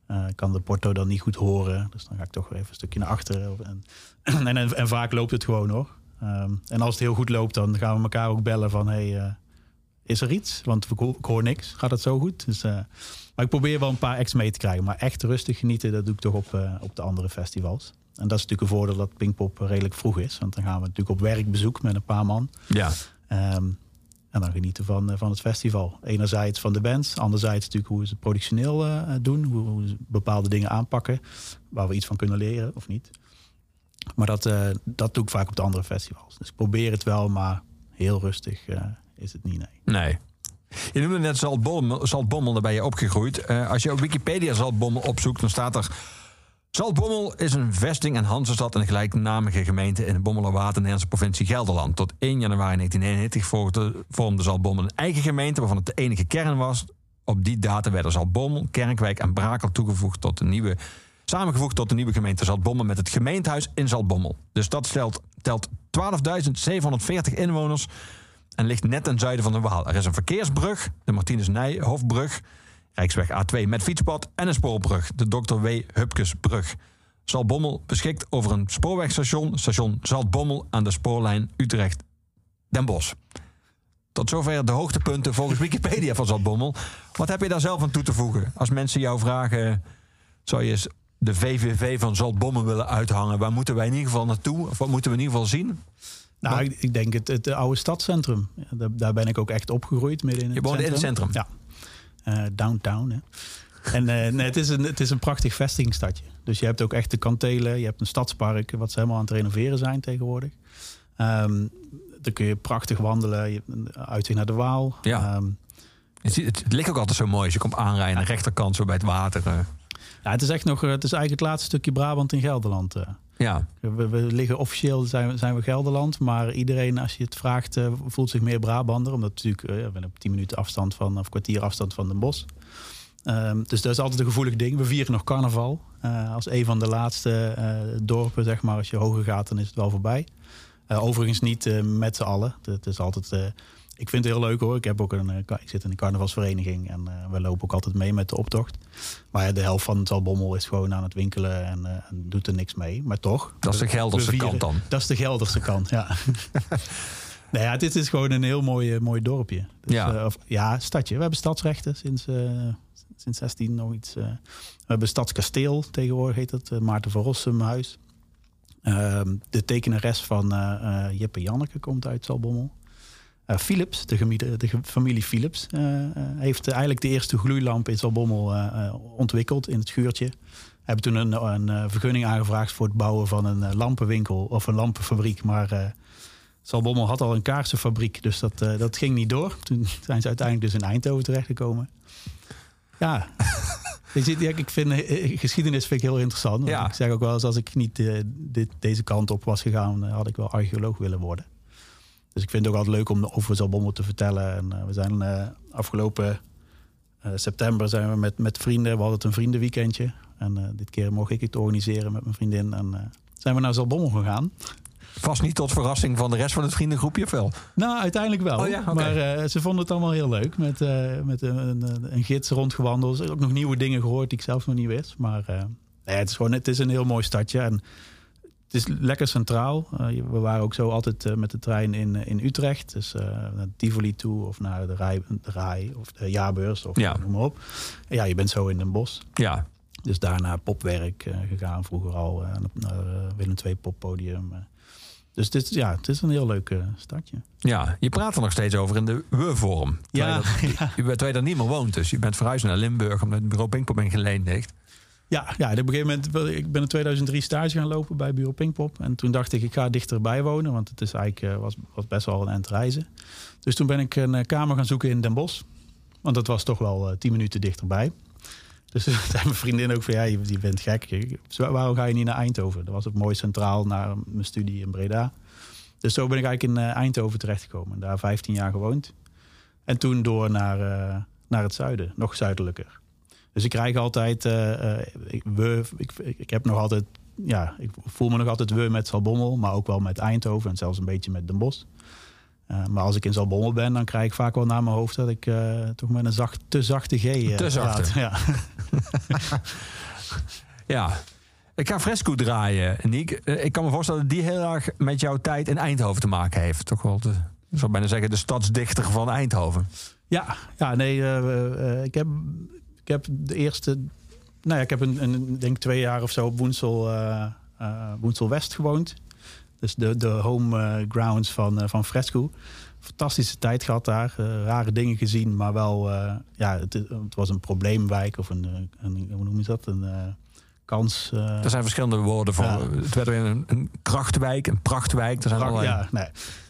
Ik kan de porto dan niet goed horen. Dus dan ga ik toch weer even een stukje naar achteren. En, en, en, en vaak loopt het gewoon hoor. Ehm, en als het heel goed loopt, dan gaan we elkaar ook bellen van... Hey, eh, is er iets? Want ik hoor, ik hoor niks. Gaat het zo goed? Dus, eh, maar ik probeer wel een paar acts mee te krijgen. Maar echt rustig genieten, dat doe ik toch op, op de andere festivals. En dat is natuurlijk een voordeel dat Pinkpop redelijk vroeg is. Want dan gaan we natuurlijk op werkbezoek met een paar man. Ja. Ehm, dan genieten van, eh, van het festival. Enerzijds van de bands, anderzijds natuurlijk hoe ze het productioneel eh, doen, hoe, hoe ze bepaalde dingen aanpakken, waar we iets van kunnen leren of niet. Maar dat, eh, dat doe ik vaak op de andere festivals. Dus ik probeer het wel, maar heel rustig is het niet, nee. Nee. Je noemde net Zaltbommel, Zaltbommel daar ben je opgegroeid. Als je op Wikipedia Zaltbommel opzoekt, dan staat er... Zaltbommel is een vesting en Hansenstad in de gelijknamige gemeente in de Nederlandse provincie Gelderland. Tot 1 januari 1991 vormde, Zaltbommel een eigen gemeente waarvan het de enige kern was. Op die datum werden Zaltbommel, Kerkwijk en Brakel toegevoegd tot de nieuwe, samengevoegd tot de nieuwe gemeente Zaltbommel met het gemeentehuis in Zaltbommel. De stad telt 12.740 inwoners en ligt net ten zuiden van de Waal. Er is een verkeersbrug, de Martinus Nijhoffbrug, Rijksweg A2 met fietspad en een spoorbrug, de Dr. W. Hupkesbrug. Zaltbommel beschikt over een spoorwegstation, station Zaltbommel aan de spoorlijn Utrecht-Den Bosch. Tot zover de hoogtepunten volgens Wikipedia van Zaltbommel. Wat heb je daar zelf aan toe te voegen? Als mensen jou vragen, zou je eens de VVV van Zaltbommel willen uithangen? Waar moeten wij in ieder geval naartoe? Of wat moeten we in ieder geval zien? Nou, ik, ik denk het, het oude stadscentrum. Daar, daar ben ik ook echt opgegroeid midden in het Je woonde in het centrum? Ja. Eh, downtown, hè. En eh, nee, het, is een, het is een prachtig vestingstadje. Dus je hebt ook echt de kantelen. Je hebt een stadspark, wat ze helemaal aan het renoveren zijn tegenwoordig. Ehm dan kun je prachtig wandelen. Je uitzicht naar de Waal. Ja. Ehm, Het, het, het ligt ook altijd zo mooi als je komt aanrijden aan de rechterkant, zo bij het water. eh. ja, het is echt nog, het is eigenlijk het laatste stukje Brabant in Gelderland. Ja, We, we liggen officieel zijn, we- Gelderland, maar iedereen als je het vraagt eh, voelt zich meer Brabander, omdat natuurlijk eh, we zijn op 10 minuten afstand van of kwartier afstand van Den Bosch. Ehm, dus dat is altijd een gevoelig ding. We vieren nog carnaval eh, als een van de laatste dorpen, zeg maar. Als je hoger gaat, dan is het wel voorbij. Overigens niet met z'n allen. Het is altijd. Ik vind het heel leuk hoor. Ik, heb ook een, eh, ik zit in een carnavalsvereniging en eh, we lopen ook altijd mee met de optocht. Maar ja, de helft van het Zalbommel is gewoon aan het winkelen en, eh, en doet er niks mee. Maar toch. dat is de Gelderse vieren- kant dan. Dat is de Gelderse kant, ja. nou ja, dit is gewoon een heel mooi, mooi dorpje. Dus, Ja. of, ja, stadje. We hebben stadsrechten sinds, sinds 16 nog iets. we hebben stadskasteel tegenwoordig heet het. eh, Maarten van Rossum huis. Ehm, de tekenares van Jeppe Janneke komt uit Zalbommel. Eh, Philips, de, gemiede- de familie Philips, eh, eh, heeft eigenlijk de eerste gloeilamp in Zalbommel ontwikkeld in het schuurtje. Hebben toen een, een vergunning aangevraagd voor het bouwen van een lampenwinkel of een lampenfabriek. Maar Zalbommel had al een kaarsenfabriek, dus dat, dat ging niet door. Toen zijn ze uiteindelijk dus in Eindhoven terechtgekomen. Ja, ik vind geschiedenis vind ik heel interessant. Ja. Ik zeg ook wel eens, als ik niet dit, deze kant op was gegaan, had ik wel archeoloog willen worden. Dus ik vind het ook altijd leuk om over Zalbommel te vertellen. En eh, we zijn eh, afgelopen eh, september zijn we met, met vrienden. We hadden een vriendenweekendje. En dit keer mocht ik het organiseren met mijn vriendin. En zijn we naar Zalbommel gegaan. Vast niet tot verrassing van de rest van het vriendengroepje, of wel? Nou, uiteindelijk wel. Oh ja. Maar ze vonden het allemaal heel leuk. Met, eh, met een, een, een gids rondgewandeld. Ook nog nieuwe dingen gehoord die ik zelf nog niet wist. Maar nee, het, is gewoon, het is een heel mooi stadje. En het is lekker centraal. Eh, we waren ook zo altijd eh, met de trein in, eh, in Utrecht. Dus naar Tivoli toe of naar de Rij, de Rij of de Jaarbeurs of Ja. noem maar op. Ja, je bent zo in Den Bosch. Ja. Dus daarna popwerk gegaan. Vroeger al naar Willem II poppodium. Dus het is, ja, het is een heel leuk stadje. Ja, je praat er nog steeds over in de we-vorm. Ja, Terwijl je dat- ja. je- Terwijl je daar niet meer woont. Dus je bent verhuisd naar Limburg omdat het bureau Pinkpop in geleend ligt. Ja, ja, op een gegeven moment, ik ben in 2003 stage gaan lopen bij Bureau Pinkpop. En toen dacht ik, ik ga dichterbij wonen, want het is eigenlijk, eh, was, was best wel een eind reizen. Dus toen ben ik een eh, kamer gaan zoeken in Den Bosch. Want dat was toch wel eh, tien minuten dichterbij. Dus toen zei mijn vriendin ook van, ja, je, je bent gek. Waarom ga je niet naar Eindhoven? Dat was ook mooi centraal naar mijn studie in Breda. Dus zo ben ik eigenlijk in Eindhoven terechtgekomen. Daar 15 jaar gewoond. En toen door naar, naar het zuiden, nog zuidelijker. Dus ik krijg altijd, eh, eh, ik, we, ik, ik, heb nog altijd, ja, ik voel me nog altijd we met Zalbommel, maar ook wel met Eindhoven en zelfs een beetje met Den Bosch. Eh, maar als ik in Zalbommel ben, dan krijg ik vaak wel naar mijn hoofd dat ik toch met een zacht, te zachte G Te. Ja. Ja. Ik ga Fresco draaien, Niek. Ik kan me voorstellen dat die heel erg met jouw tijd in Eindhoven te maken heeft. Toch wel, de, ik zou bijna zeggen, de stadsdichter van Eindhoven. Ja, ja nee, ik, heb, ik heb de eerste, nou ja, ik heb een, een denk twee jaar of zo op Woensel, eh, eh, Woensel West gewoond. Dus de, de home eh, grounds van, van Fresco. Fantastische tijd gehad daar, rare dingen gezien, maar wel, ja, het, het was een probleemwijk of een, een hoe noem je dat, een kans. Er zijn verschillende woorden voor. Ja. Het werd weer een, een krachtwijk, een prachtwijk. Er zijn allerlei... ja, nee.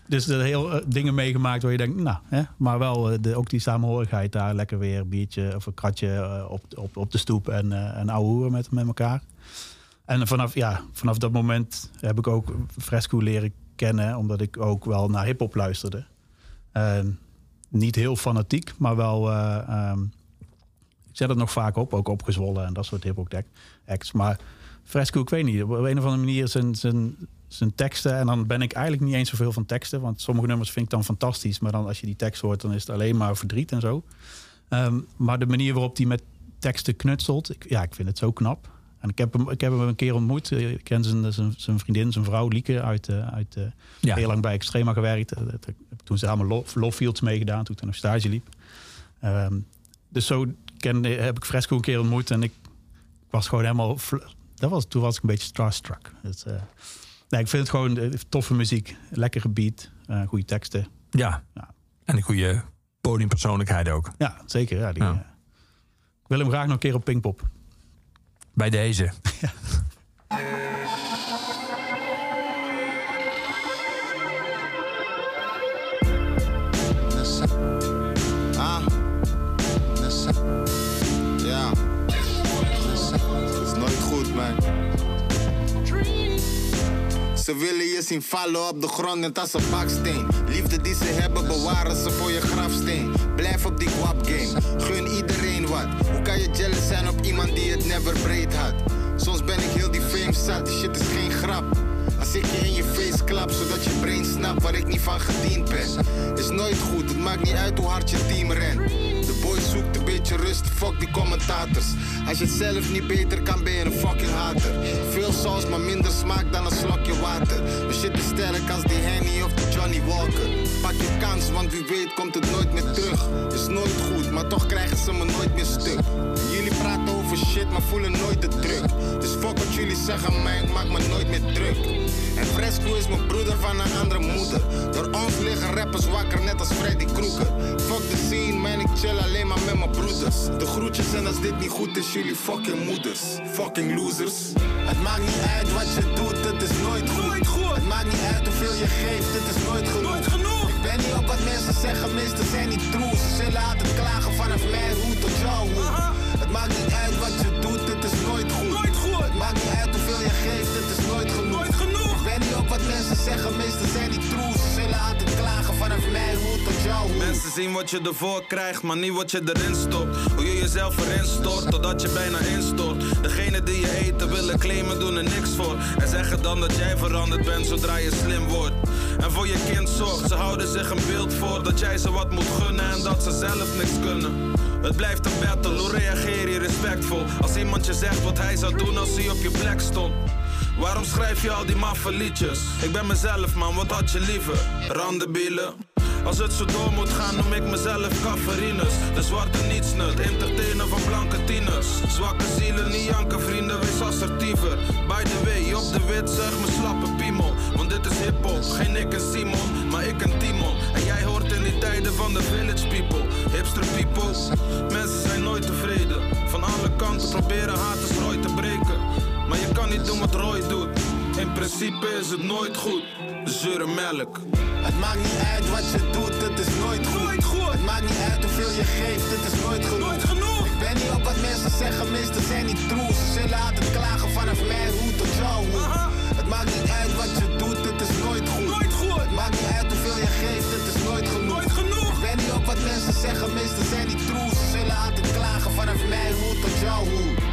Dus er heel eh, dingen meegemaakt waar je denkt, nou, hè, maar wel eh, de, ook die samenhorigheid daar, lekker weer een biertje of een kratje eh, op, op, op de stoep en eh en ouwe hoeren met, met elkaar. En vanaf, ja, vanaf dat moment heb ik ook Fresco leren kennen, omdat ik ook wel naar hip-hop luisterde. Niet heel fanatiek, maar wel. eh, ehm, ik zet het nog vaak op, ook opgezwollen en dat soort hip-hop acts. Maar Fresco, ik weet niet, op een of andere manier zijn, zijn, zijn teksten. En dan ben ik eigenlijk niet eens zoveel van teksten. Want sommige nummers vind ik dan fantastisch. Maar dan als je die tekst hoort, dan is het alleen maar verdriet en zo. Ehm, maar de manier waarop hij met teksten knutselt, ik, ja, ik vind het zo knap. En ik heb hem, ik heb hem een keer ontmoet. Eh, Ik ken zijn, zijn, zijn vriendin, zijn vrouw Lieke, uit, eh, uit eh, Ja. heel lang bij Extrema gewerkt. Toen samen Lo- Lovefields meegedaan, toen ik nog stage liep. Ehm, dus zo kende, heb ik Fresco een keer ontmoet en ik was gewoon helemaal... Dat was, toen was ik een beetje starstruck. Dus, nee, ik vind het gewoon eh, toffe muziek. Lekkere beat, eh goede teksten. Ja. Ja. En een goede podiumpersoonlijkheid ook. Ja, zeker. Ja, die, Ja. eh, ik wil hem graag nog een keer op Pinkpop. Bij deze. Ah. Ze willen je zien vallen op de grond net als een baksteen. Liefde die ze hebben bewaren ze voor je grafsteen. Blijf op die guap game, gun iedereen wat. Hoe kan je jealous zijn op iemand die het never breed had? Soms ben ik heel die fame zat, shit is geen grap. Als ik je in je face klap, zodat je brain snapt waar ik niet van gediend ben. Is nooit goed, het maakt niet uit hoe hard je team rent. De boy zoekt beetje rust, fuck die commentators. Als je het zelf niet beter kan, ben je een fucking hater. Veel saus, maar minder smaak dan een slokje water. We shit sterk als die Henny of Pak je kans, want wie weet komt het nooit meer terug. Is nooit goed, maar toch krijgen ze me nooit meer stuk. Jullie praten over shit, maar voelen nooit de druk. Dus fuck wat jullie zeggen, maar ik maak me nooit meer druk. En Fresco is mijn broeder van een andere moeder. Door ons liggen rappers wakker, net als Freddy Krueger. Fuck the scene, man, ik chill alleen maar met mijn broeders. De groetjes en als dit niet goed is, jullie fucking moeders. Fucking losers. Het maakt niet uit wat je doet, het is nooit je geeft, het is nooit genoeg. Ik ben niet op wat mensen zeggen, meesten zijn niet true. Ze zullen altijd klagen vanaf mijn hoe tot jouw hoe. Het maakt niet uit wat je doet, het is nooit goed. Het maakt niet uit hoeveel je geeft, het is nooit genoeg. Ik ben niet op wat mensen zeggen, meesten zijn niet true. Mensen zien wat je ervoor krijgt, maar niet wat je erin stopt. Hoe jezelf erin stort, totdat je bijna instort. Degene die je eten willen claimen doen er niks voor. En zeggen dan dat jij veranderd bent zodra je slim wordt. En voor je kind zorgt, ze houden zich een beeld voor dat jij ze wat moet gunnen en dat ze zelf niks kunnen. Het blijft een battle, hoe reageer je respectvol? Als iemand je zegt wat hij zou doen als hij op je plek stond. Waarom schrijf je al die maffe liedjes? Ik ben mezelf man, wat had je liever? Randenbielen. Als het zo door moet gaan, noem ik mezelf Cafarines. De zwarte nietsnut, entertainer van blanke tieners. Zwakke zielen, niet janken vrienden, wees assertiever. By the way, op de wit zeg me slappe piemel. Want dit is hip-hop, geen ik en Simon, maar ik en Timon. En jij hoort in die tijden van de village people. Hipster people, mensen zijn nooit tevreden. Van alle kanten proberen haters rooi te breken. Maar je kan niet doen wat Roy doet. In principe is het nooit goed. Zure melk. Het maakt niet uit wat je doet, het is nooit goed. Nooit goed. Het maakt niet uit hoeveel je geeft, het is nooit genoeg. Nooit genoeg. Ik ben niet op wat mensen zeggen, meesten zijn niet true. Ze zullen altijd klagen vanaf mijn hoe tot hoe. Aha. Het maakt niet uit wat je doet, het is nooit goed. Nooit goed. Het maakt niet uit hoeveel je geeft, het is nooit genoeg. Nooit genoeg. Ik ben niet op wat mensen zeggen, meesten zijn niet true. Ze zullen altijd klagen vanaf mijn hoe tot jouw hoe.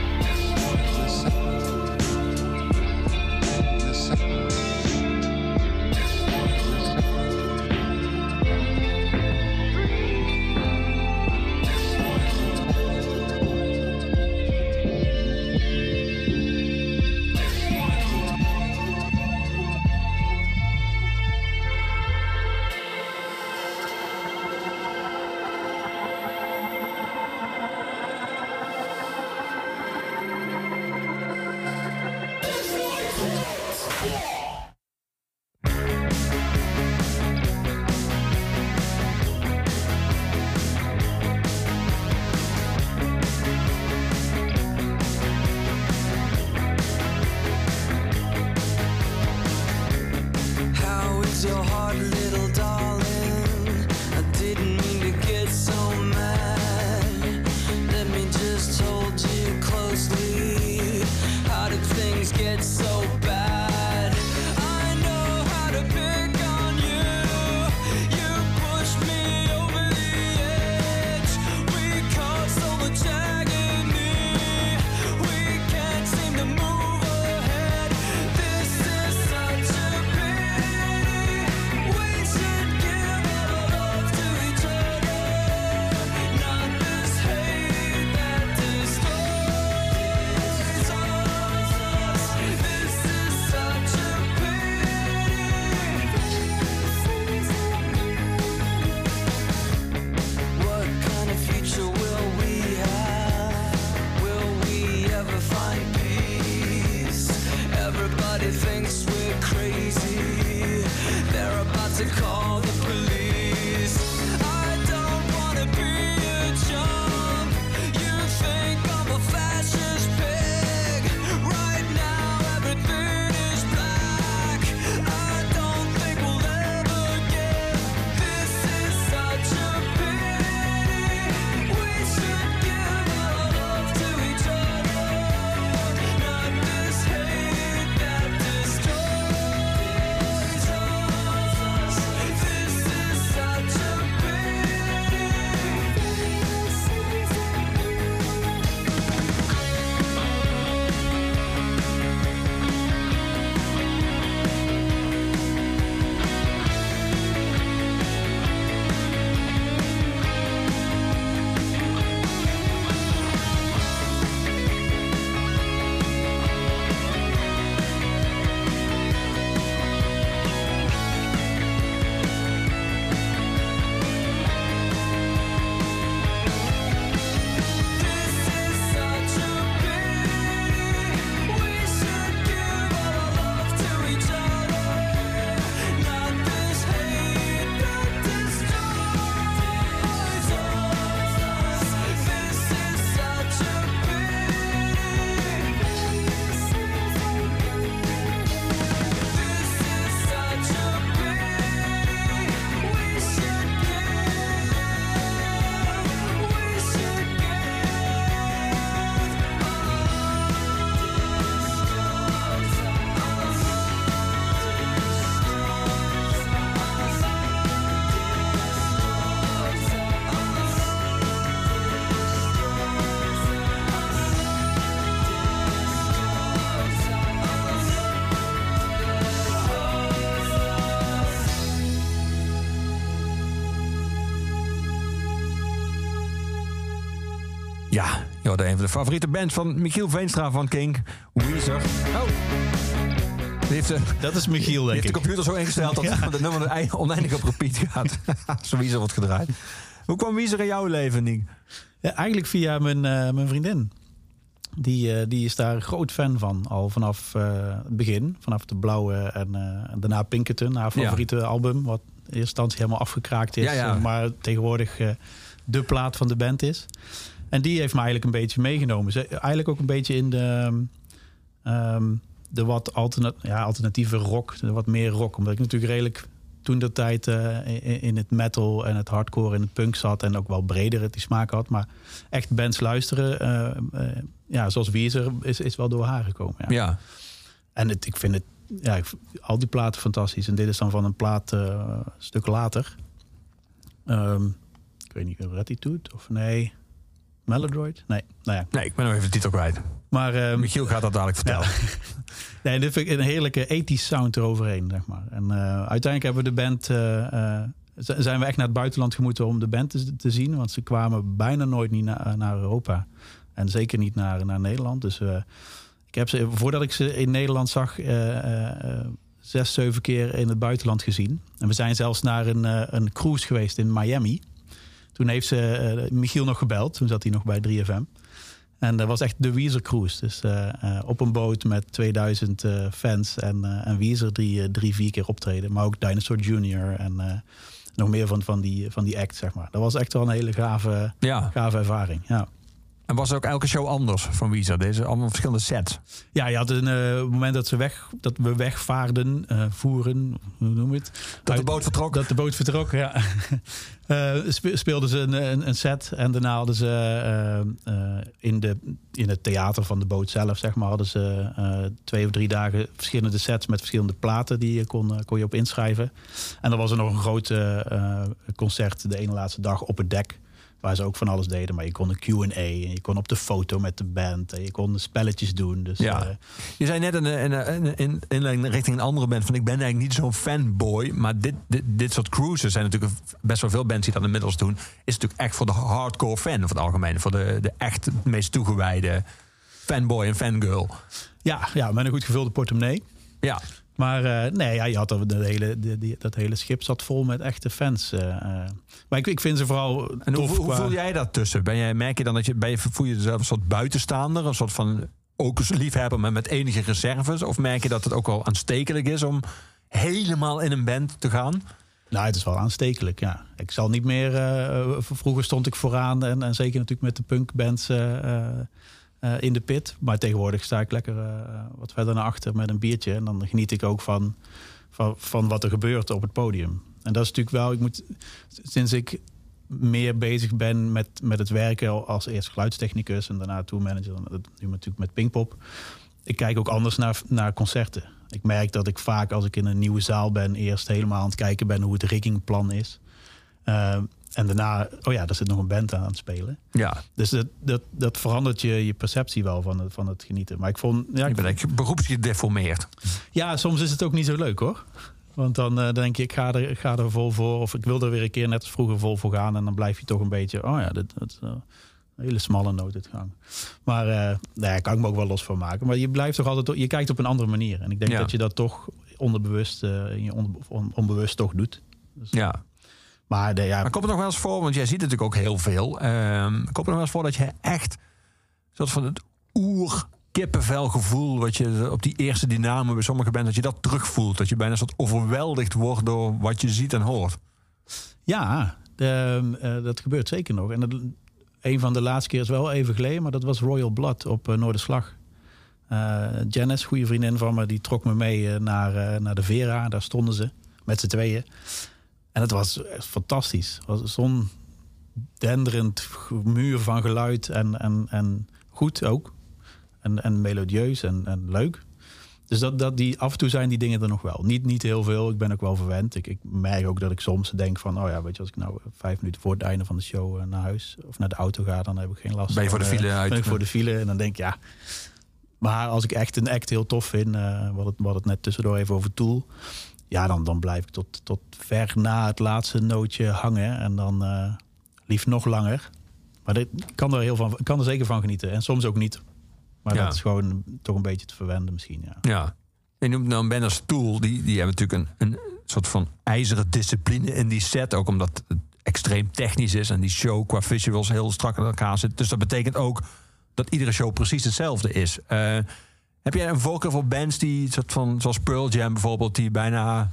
De een van de favoriete bands van Michiel Veenstra van Kink, Weezer. Oh. Heeft, eh, Dat is Michiel, denk heeft de computer zo ingesteld dat Ja. het nummer ei- oneindig op repeat gaat. Zo Weezer wordt gedraaid. Hoe kwam Weezer in jouw leven, Niek? Ja, eigenlijk via mijn, eh, mijn vriendin. Die, eh, die is daar groot fan van, al vanaf het begin. Vanaf de Blauwe en, daarna Pinkerton, haar favoriete album. Wat in eerste instantie helemaal afgekraakt is. Maar tegenwoordig de plaat van de band is. En die heeft me eigenlijk een beetje meegenomen. Ze, eigenlijk ook een beetje in de, ehm, de wat ja, alternatieve rock. De wat meer rock. Omdat ik natuurlijk redelijk toen de tijd eh, in, in het metal en het hardcore en het punk zat. En ook wel breder die smaak had. Maar echt bands luisteren, eh, eh, ja, zoals Weezer, is, is wel door haar gekomen. Ja. Ja. En het, ik vind het, ja, ik, al die platen fantastisch. En dit is dan van een plaat een stuk later. Ehm, ik weet niet, Retitude of nee, Melodroid? Nee, nou ja. Nee, ik ben nog even de titel kwijt. Maar ehm, Michiel gaat dat dadelijk vertellen. Nee, dit vind ik een heerlijke ethisch sound eroverheen, zeg maar. En eh, uiteindelijk hebben we de band... eh, eh, zijn we echt naar het buitenland gemoeten om de band te, te zien. Want ze kwamen bijna nooit niet na- naar Europa. En zeker niet naar, naar Nederland. Dus ik heb ze, voordat ik ze in Nederland zag... zes, zeven keer in het buitenland gezien. En we zijn zelfs naar een, een cruise geweest in Miami. Toen heeft ze eh, Michiel nog gebeld. Toen zat hij nog bij 3FM. En dat was echt de Weezer Cruise. Dus eh, eh, op een boot met 2000 eh, fans en, en Weezer die drie, vier keer optreden. Maar ook Dinosaur Jr. en nog meer van, van, die, van die act, zeg maar. Dat was echt wel een hele gave, Ja. gave ervaring. Ja. En was ook elke show anders van Weezer? Deze allemaal verschillende sets. Ja, je had een eh, moment dat, ze weg, dat we wegvaarden, eh, voeren, hoe noem je het? Dat de boot vertrok? Dat de boot vertrok, ja. Eh, spe- speelden ze een, een, een set en daarna hadden ze in, de, in het theater van de boot zelf, zeg maar, hadden ze twee of drie dagen verschillende sets met verschillende platen die je kon, kon je op inschrijven. En dan was er nog een groot concert de ene laatste dag op het dek. Waar ze ook van alles deden. Maar je kon een Q&A. En je kon op de foto met de band. En je kon spelletjes doen. Dus Ja. eh, Je zei net in, in, in, in, in richting een andere band van ik ben eigenlijk niet zo'n fanboy, maar dit, dit, dit soort cruises zijn natuurlijk best wel veel bands die dat inmiddels doen. Is natuurlijk echt voor de hardcore fan over het algemeen, voor de, de echt meest toegewijde fanboy en fangirl. ja, ja, met een goed gevulde portemonnee. Ja, Maar eh, nee, ja, je had de hele, de, die, dat hele schip zat vol met echte fans. eh, eh. Maar ik, ik vind ze vooral en hoe, tof hoe qua- voel jij dat tussen? Ben jij, merk je dan dat je, ben je, voel je jezelf een soort buitenstaander, een soort van ook eens liefhebber, maar met enige reserves? Of merk je dat het ook wel aanstekelijk is om helemaal in een band te gaan? Nou, het is wel aanstekelijk, ja. Ik zal niet meer... vroeger stond ik vooraan en, en zeker natuurlijk met de punkbands eh, eh, in de pit. Maar tegenwoordig sta ik lekker eh, wat verder naar achter met een biertje. En dan geniet ik ook van, van, van wat er gebeurt op het podium. En dat is natuurlijk wel... Ik moet, sinds ik meer bezig ben met, met het werken als eerst geluidstechnicus en daarna tourmanager. dat Nu natuurlijk met Pinkpop. Ik kijk ook anders naar, naar concerten. Ik merk dat ik vaak als ik in een nieuwe zaal ben... eerst helemaal aan het kijken ben hoe het riggingplan is. Eh, en daarna, oh ja, er zit nog een band aan het spelen. Ja, Dus dat, dat, dat verandert je, je perceptie wel van het, van het genieten. Maar ik vond... Ja, ik bent eigenlijk beroepsgedeformeerd. ja, soms is het ook niet zo leuk hoor. Want dan eh, denk je, ik ga, er, ik ga er vol voor. Of ik wil er weer een keer net als vroeger vol voor gaan. En dan blijf je toch een beetje, oh ja, dit, dit is, een hele smalle nooduitgang. Maar eh nou ja, kan ik me ook wel los van maken. Maar je blijft toch altijd, je kijkt op een andere manier. En ik denk Ja. dat je dat toch onderbewust, eh, in je on- on- onbewust toch doet. Dus, Ja. Maar de, ja, Maar komt het nog wel eens voor, want jij ziet natuurlijk ook heel veel. ehm komt het nog wel eens voor dat je echt soort van het oer kippenvelgevoel wat je op die eerste dynamo bij sommige bent, dat je dat terugvoelt. Dat je bijna soort overweldigd wordt door wat je ziet en hoort. Ja, de, eh, dat gebeurt zeker nog. En dat, een van de laatste keer is wel even geleden, maar dat was Royal Blood op uh, Noorderslag. Uh, Janice, goede vriendin van me, die trok me mee uh, naar, uh, naar de Vera. Daar stonden ze met z'n tweeën. En het was fantastisch. Het was zo'n denderend muur van geluid en, en, en goed ook. En, en melodieus en, en leuk. Dus dat, dat die, af en toe zijn die dingen er nog wel. Niet, niet heel veel. Ik ben ook wel verwend. Ik, ik merk ook dat ik soms denk van... oh ja, weet je, als ik nou vijf minuten voor het einde van de show uh, naar huis... of naar de auto ga, dan heb ik geen last. Ben je voor de file uh, uit? Ben ik voor de file en dan denk ik, ja... Maar als ik echt een act heel tof vind... Uh, wat het, wat het net tussendoor even over Tool... ja, dan, dan blijf ik tot, tot ver na het laatste nootje hangen. En dan uh, liefst nog langer. Maar ik kan er, heel van, kan er zeker van genieten. En soms ook niet. Maar Ja. dat is gewoon toch een beetje te verwenden misschien. Ja. Ja. Je noemt nou Ben als Tool. Die, die hebben natuurlijk een, een soort van ijzeren discipline in die set. Ook omdat het extreem technisch is. En die show qua visuals heel strak in elkaar zit. Dus dat betekent ook dat iedere show precies hetzelfde is. Eh, heb jij een voorkeur voor bands die soort van, zoals Pearl Jam bijvoorbeeld, die bijna,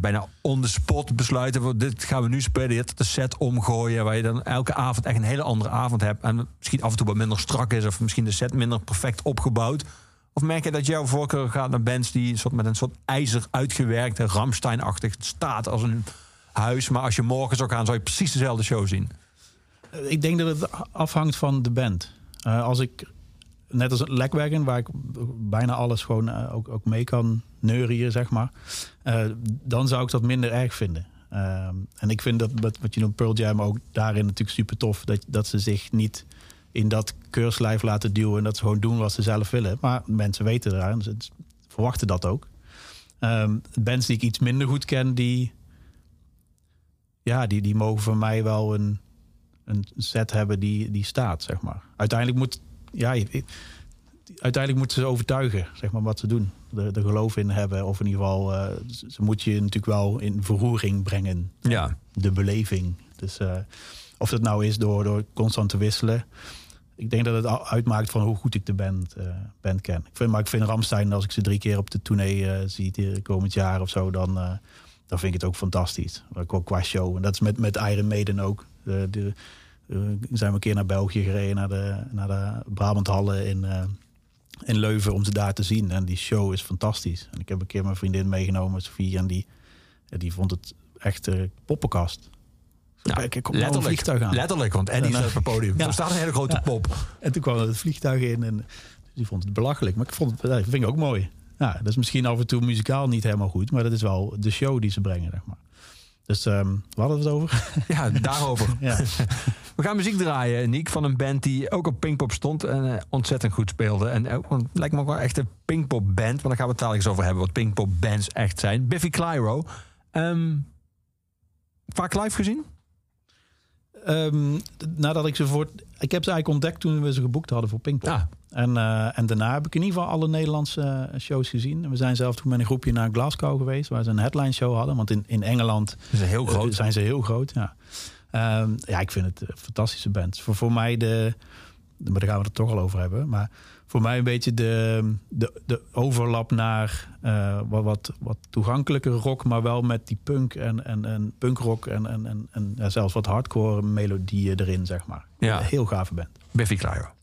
bijna on the spot besluiten: van, dit gaan we nu spelen, dit de set omgooien, waar je dan elke avond echt een hele andere avond hebt en misschien af en toe wat minder strak is of misschien de set minder perfect opgebouwd? Of merk je dat jouw voorkeur gaat naar bands die soort met een soort ijzer uitgewerkte, Ramstein-achtig staat als een huis, maar als je morgen zou gaan, zou je precies dezelfde show zien? Ik denk dat het afhangt van de band. Eh, als ik, net als Lekwagon, waar ik bijna alles gewoon eh, ook, ook mee kan neurien, zeg maar. eh, dan zou ik dat minder erg vinden. Ehm, en ik vind dat wat, wat je noemt Pearl Jam ook daarin natuurlijk super tof. Dat, dat ze zich niet in dat keurslijf laten duwen. En dat ze gewoon doen wat ze zelf willen. Maar mensen weten eraan. Ze verwachten dat ook. Ehm, bands die ik iets minder goed ken, die, ja, die, die mogen voor mij wel een, een set hebben die, die staat, zeg maar. Uiteindelijk moet, ja, uiteindelijk moeten ze overtuigen, zeg maar, wat ze doen. Er, er geloof in hebben, of in ieder geval, eh, ze, moet je natuurlijk wel in verroering brengen. Ja. De beleving. Dus eh, of dat nou is door, door constant te wisselen. Ik denk dat het uitmaakt van hoe goed ik de band, eh, band ken. Ik vind, maar ik vind Ramstein, als ik ze drie keer op de tournee zie komend jaar of zo, dan, dan vind ik het ook fantastisch. Qua show. En dat is met, met Iron Maiden ook. De, de, zijn we een keer naar België gereden, naar de, naar de Brabanthallen in, eh, in Leuven, om ze daar te zien. En die show is fantastisch. En ik heb een keer mijn vriendin meegenomen, Sofie, en die, die vond het echt eh, poppenkast. Ja, ik, ik kom nou een vliegtuig aan. Letterlijk, want Eddie En, eh, staat op het podium. ja. Er staat een hele grote pop. En toen kwam er het vliegtuig in en die vond het belachelijk. Maar ik vond het, dat vind ik ook mooi. Ja, dat is misschien af en toe muzikaal niet helemaal goed, maar dat is wel de show die ze brengen, zeg maar. Dus ehm we hadden we het over. Ja, daarover. ja. We gaan muziek draaien, Niek, van een band die ook op Pinkpop stond en eh, ontzettend goed speelde. En ook, lijkt me ook wel echt een Pinkpop band, want daar gaan we het dadelijk eens over hebben, wat Pinkpop bands echt zijn. Biffy Clyro. Ehm, vaak live gezien? Ehm, nadat ik ze voor. Ik heb ze eigenlijk ontdekt toen we ze geboekt hadden voor Pinkpop. Ja. En, eh, en daarna heb ik in ieder geval alle Nederlandse eh, shows gezien. En we zijn zelf toen met een groepje naar Glasgow geweest, waar ze een headline show hadden. Want in, in Engeland is heel eh, groot. zijn ze heel groot. Ja, Ehm, ja ik vind het een fantastische band. Voor, voor mij de. Maar daar gaan we het toch al over hebben. Maar voor mij een beetje de, de, de overlap naar wat, wat, wat toegankelijke rock, maar wel met die punk en, en, en punkrock en, en, en, en ja, zelfs wat hardcore melodieën erin, zeg maar. Ja. Een heel gave band. Biffy Clyro.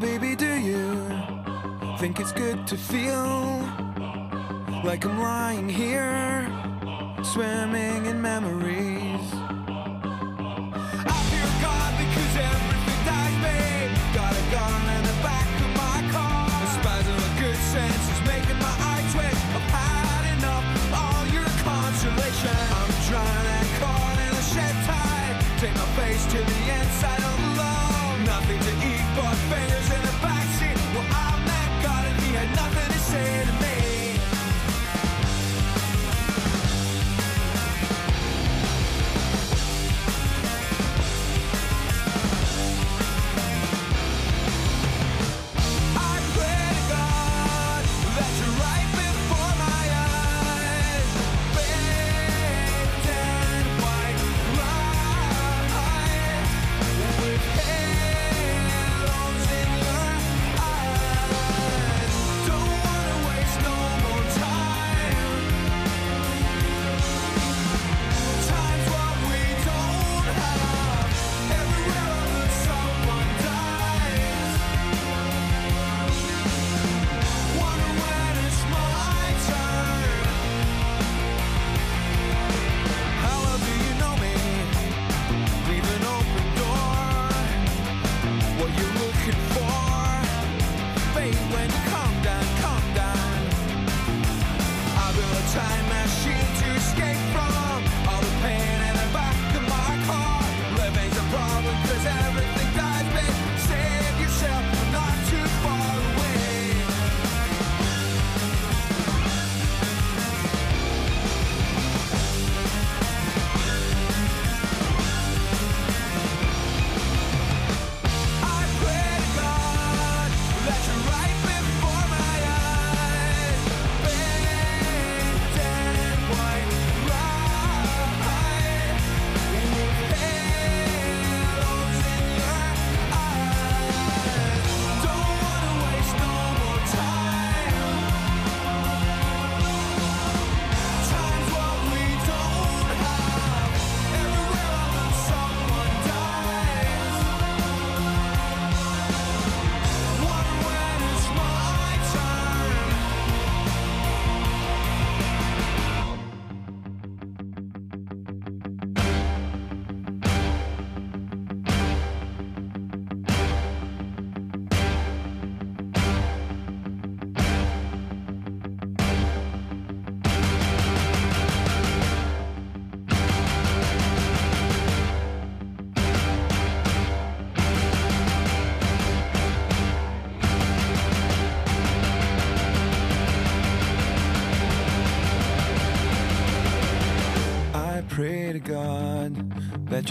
Baby, do you think it's good to feel like I'm lying here, swimming in memories?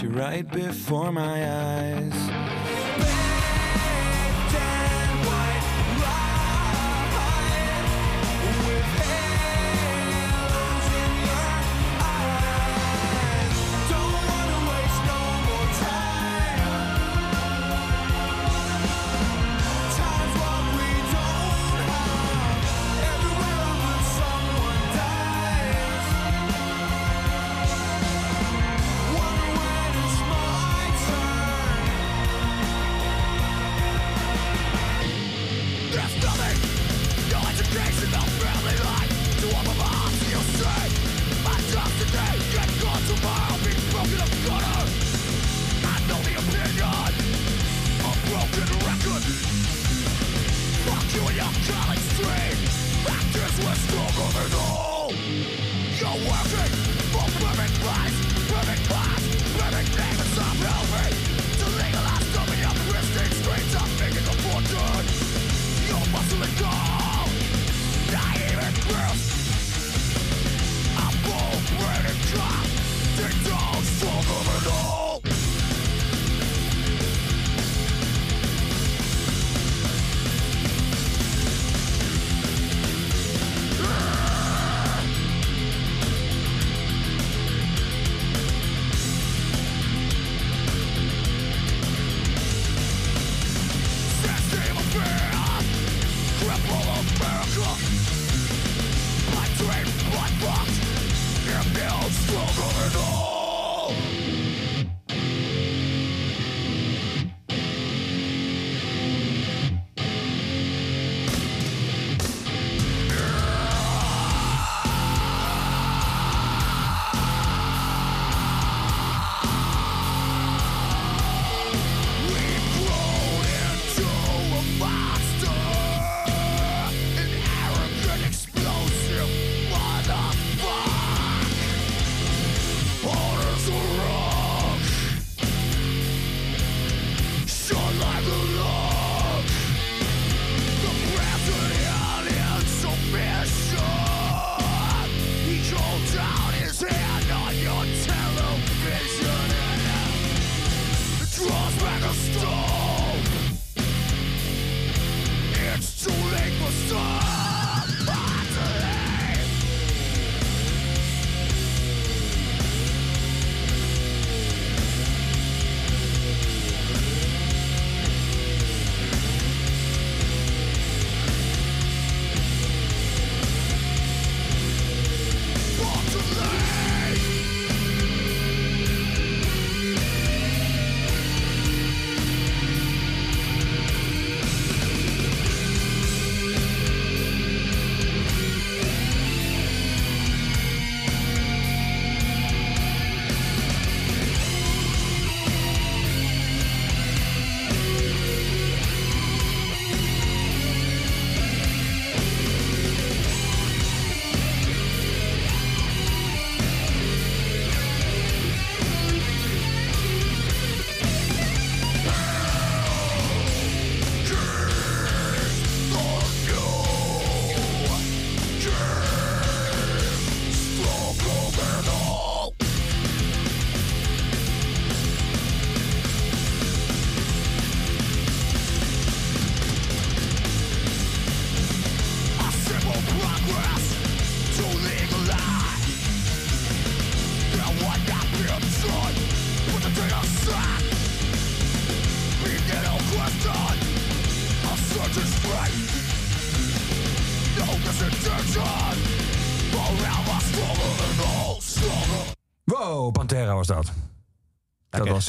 Right before my eyes.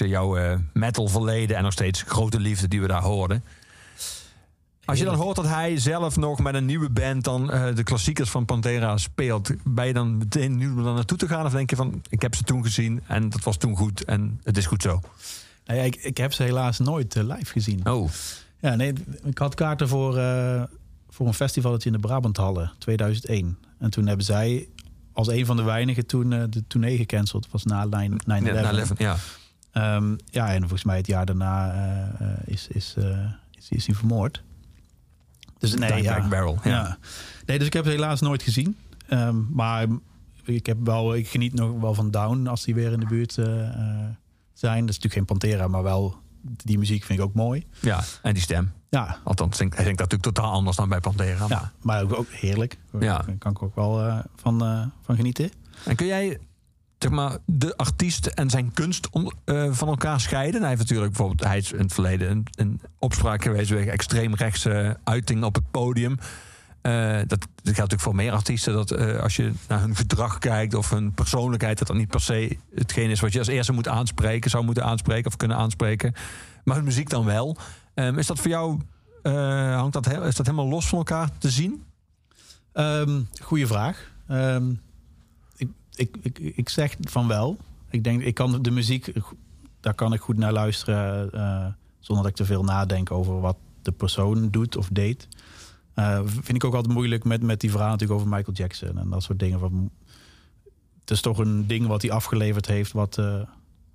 Jouw eh, metal verleden en nog steeds grote liefde die we daar hoorden. Als je dan hoort dat hij zelf nog met een nieuwe band dan eh, de klassiekers van Pantera speelt, ben je dan meteen nu om daar naartoe te gaan? Of denk je van, ik heb ze toen gezien en dat was toen goed en het is goed zo? Nou ja, ik, ik heb ze helaas nooit eh, live gezien. Oh, Ja, nee, ik had kaarten voor, eh, voor een festivaletje in de Brabanthallen 2001. En toen hebben zij als een van de weinigen toen de tournee gecanceld. Was na 9-11. ja, na 11, ja. Ehm, ja, en volgens mij het jaar daarna eh, eh, is, is, eh, is, is hij vermoord. Dus nee, ja. Barrel, ja. ja. Nee, dus ik heb het helaas nooit gezien. Ehm, maar ik, heb wel, ik geniet nog wel van Down als die weer in de buurt zijn. Dat is natuurlijk geen Pantera, maar wel die muziek vind ik ook mooi. Ja, en die stem. Ja, Althans, denk, hij zingt natuurlijk totaal anders dan bij Pantera. maar- ja maar ook, ook heerlijk. Ja. Daar kan ik ook wel van, van genieten. En kun jij zeg maar, de artiest en zijn kunst om, eh, van elkaar scheiden? Hij heeft natuurlijk bijvoorbeeld, hij in het verleden een, opspraak geweest wegen extreemrechtse uiting op het podium. Eh, dat, geldt natuurlijk voor meer artiesten. Dat eh, als je naar hun gedrag kijkt of hun persoonlijkheid, dat dat niet per se hetgeen is wat je als eerste moet aanspreken, zou moeten aanspreken of kunnen aanspreken. Maar hun muziek dan wel. Ehm, is dat voor jou, hangt dat, is dat helemaal los van elkaar te zien? Ehm goeie vraag. Ehm, ik, ik, ik, zeg van wel. Ik denk, ik kan de muziek, daar kan ik goed naar luisteren. eh, zonder dat ik te veel nadenk over wat de persoon doet of deed. Eh, vind ik ook altijd moeilijk met, met die verhaal natuurlijk over Michael Jackson en dat soort dingen. Het is toch een ding wat hij afgeleverd heeft, wat eh,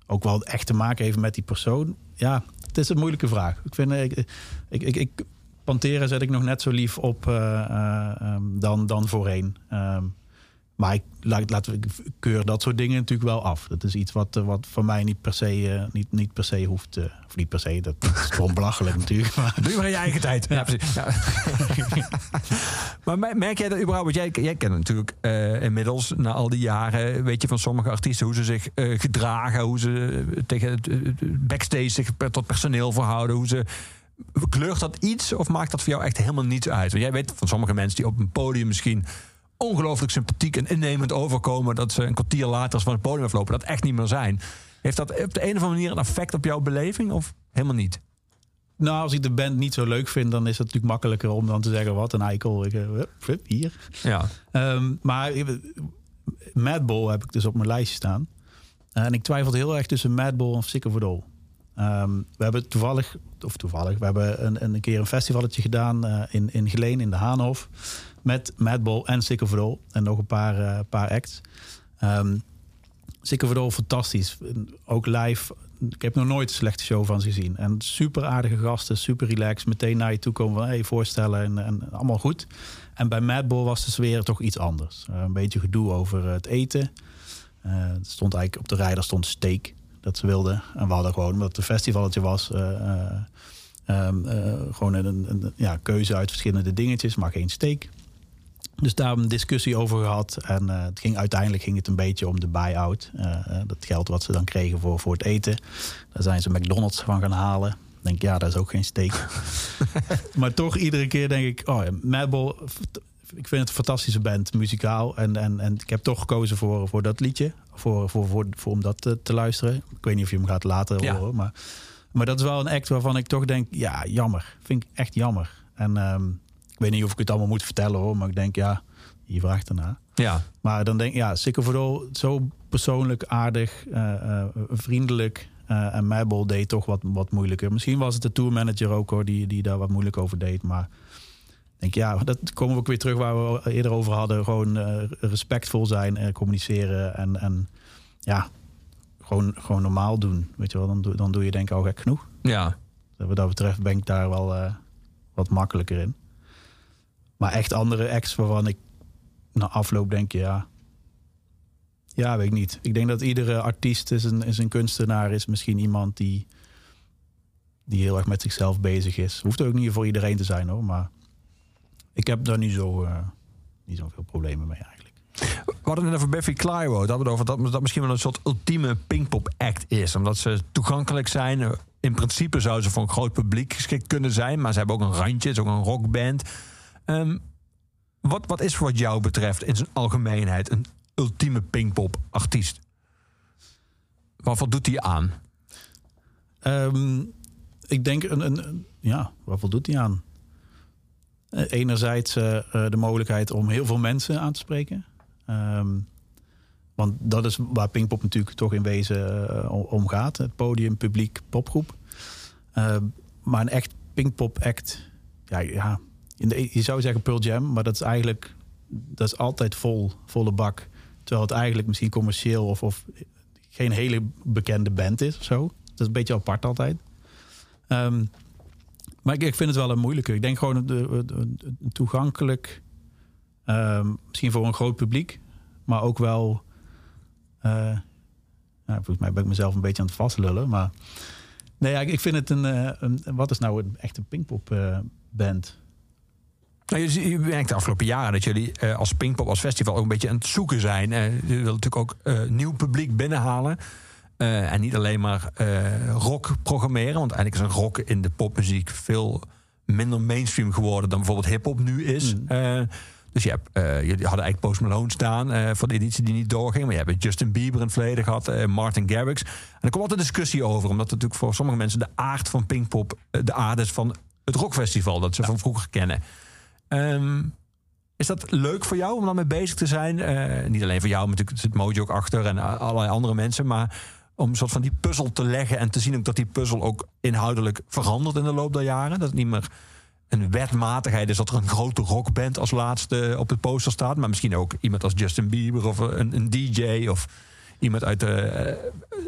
ook wel echt te maken heeft met die persoon. Ja, het is een moeilijke vraag. Ik vind, ik, ik, ik, zet ik nog net zo lief op eh, eh, ehm, dan, dan voorheen. Maar ik laat, we, ik keur dat soort dingen natuurlijk wel af. Dat is iets wat, eh, wat voor mij niet per se, eh, niet, niet per se hoeft. eh, of niet per se, dat is gewoon belachelijk natuurlijk. Maar, Doe je maar in je eigen tijd. Ja, precies. Ja. maar me- merk jij dat überhaupt? Want jij, jij kent natuurlijk inmiddels na al die jaren, weet je van sommige artiesten hoe ze zich gedragen, hoe ze tegen het backstage zich tot personeel verhouden, hoe ze kleurt dat iets of maakt dat voor jou echt helemaal niets uit? Want jij weet van sommige mensen die op een podium misschien ongelooflijk sympathiek en innemend overkomen, dat ze een kwartier later van het podium aflopen, dat echt niet meer zijn. Heeft dat op de een of andere manier een effect op jouw beleving of helemaal niet? nou, als ik de band niet zo leuk vind, dan is het natuurlijk makkelijker om dan te zeggen: wat een eikel. Ik, eh, hup, hier. Ja. Ehm, maar Madball heb ik dus op mijn lijstje staan. Eh, en ik twijfelde heel erg tussen Madball en Sicker for Doll. Ehm, we hebben toevallig, of toevallig, we hebben een, een keer een festivalletje gedaan eh, in, in Geleen, in de Haanhof. Met Madball en for Doll. En nog een paar, eh, paar acts. Sicker for Doll, fantastisch. Ook live. Ik heb nog nooit een slechte show van ze gezien. En super aardige gasten, super relaxed. Meteen naar je toe komen van hey, voorstellen en, en allemaal goed. En bij Madball was de sfeer toch iets anders. Eh, een beetje gedoe over het eten. Er stond eigenlijk op de rij, daar stond steak dat ze wilden. En we hadden gewoon, omdat het een festivaletje was... eh, eh, ehm, eh, gewoon een, een, ja, keuze uit verschillende dingetjes, maar geen steak. Dus daar hebben we een discussie over gehad. En eh, het ging, uiteindelijk ging het een beetje om de buy-out. Eh, eh, dat geld wat ze dan kregen voor, voor het eten. Daar zijn ze McDonald's van gaan halen. Ik denk, ja, dat is ook geen steak. maar toch, iedere keer denk ik... Oh ja, Madball, ik vind het een fantastische band, muzikaal. En, en, en ik heb toch gekozen voor, voor dat liedje. Voor, voor, voor, voor om dat te, te luisteren. Ik weet niet of je hem gaat laten Ja. horen. Maar, maar dat is wel een act waarvan ik toch denk... Ja, jammer. Vind ik echt jammer. En ehm, ik weet niet of ik het allemaal moet vertellen hoor. Maar ik denk, ja, je vraagt ernaar. Ja. Maar dan denk ik, ja, All, zo persoonlijk, aardig, eh, eh, vriendelijk. Eh, en Mabel deed toch wat, wat moeilijker. Misschien was het de tourmanager ook hoor, die, die daar wat moeilijk over deed. Maar ik denk, ja, dat komen we ook weer terug waar we eerder over hadden. Gewoon respectvol zijn, en communiceren en, en ja, gewoon, gewoon normaal doen. Weet je wel, dan doe, dan doe je denk ik al gek genoeg. Ja. Wat dat betreft ben ik daar wel wat makkelijker in. Maar echt andere acts waarvan ik na afloop denk, ja... Ja, weet ik niet. Ik denk dat iedere artiest is een, is een kunstenaar, is misschien iemand die, die heel erg met zichzelf bezig is. Hoeft ook niet voor iedereen te zijn hoor, maar ik heb daar niet zo, eh, niet zoveel problemen mee eigenlijk. We hadden het over Biffy Clyro. Dat, het over dat, dat misschien wel een soort ultieme Pinkpop act is. Omdat ze toegankelijk zijn. In principe zouden ze voor een groot publiek geschikt kunnen zijn. Maar ze hebben ook een randje. Het is ook een rockband. Ehm, Wat, wat is wat jou betreft in zijn algemeenheid een ultieme Pinkpop artiest? Wat voldoet hij aan? Ehm, ik denk, een, een, ja, waar voldoet hij aan? Eh, Enerzijds eh, eh, de mogelijkheid om heel veel mensen aan te spreken. Ehm, want dat is waar Pinkpop natuurlijk toch in wezen eh, om- gaat. Het podium, publiek, popgroep. Maar een echt Pinkpop act, ja, ja je zou zeggen Pearl Jam, maar dat is eigenlijk dat is altijd vol, volle bak. Terwijl het eigenlijk misschien commercieel of, of geen hele bekende band is of zo. Dat is een beetje apart altijd. Ehm, maar ik, ik vind het wel een moeilijke. Ik denk gewoon de- toegankelijk. ehm, misschien voor een groot publiek. Maar ook wel... eh, nou, volgens mij ben ik mezelf een beetje aan het vastlullen. Maar nee, ik, ik vind het een, eh, een... Wat is nou een echte Pinkpop eh, band? Nou, je, merkt de afgelopen jaren dat jullie eh, als Pinkpop, als festival ook een beetje aan het zoeken zijn. Eh, je wilt natuurlijk ook eh, nieuw publiek binnenhalen. En niet alleen maar rock programmeren. Want eigenlijk is een rock in de popmuziek veel minder mainstream geworden dan bijvoorbeeld hip-hop nu is. Eh, dus je hebt, jullie hadden eigenlijk Post Malone staan voor de editie die niet doorging. Maar je hebt Justin Bieber in het verleden gehad, eh, Martin Garrix. En er komt altijd discussie over. Omdat natuurlijk voor sommige mensen de aard van Pinkpop de aard is van het rockfestival. Dat ze van vroeger kennen. Ehm, is dat leuk voor jou om dan mee bezig te zijn? Eh, niet alleen voor jou, maar natuurlijk zit Mojo ook achter en allerlei andere mensen. Maar om een soort van die puzzel te leggen en te zien ook dat die puzzel ook inhoudelijk verandert in de loop der jaren. Dat het niet meer een wetmatigheid is dat er een grote rockband als laatste op het poster staat. Maar misschien ook iemand als Justin Bieber of een, een DJ of iemand uit de eh,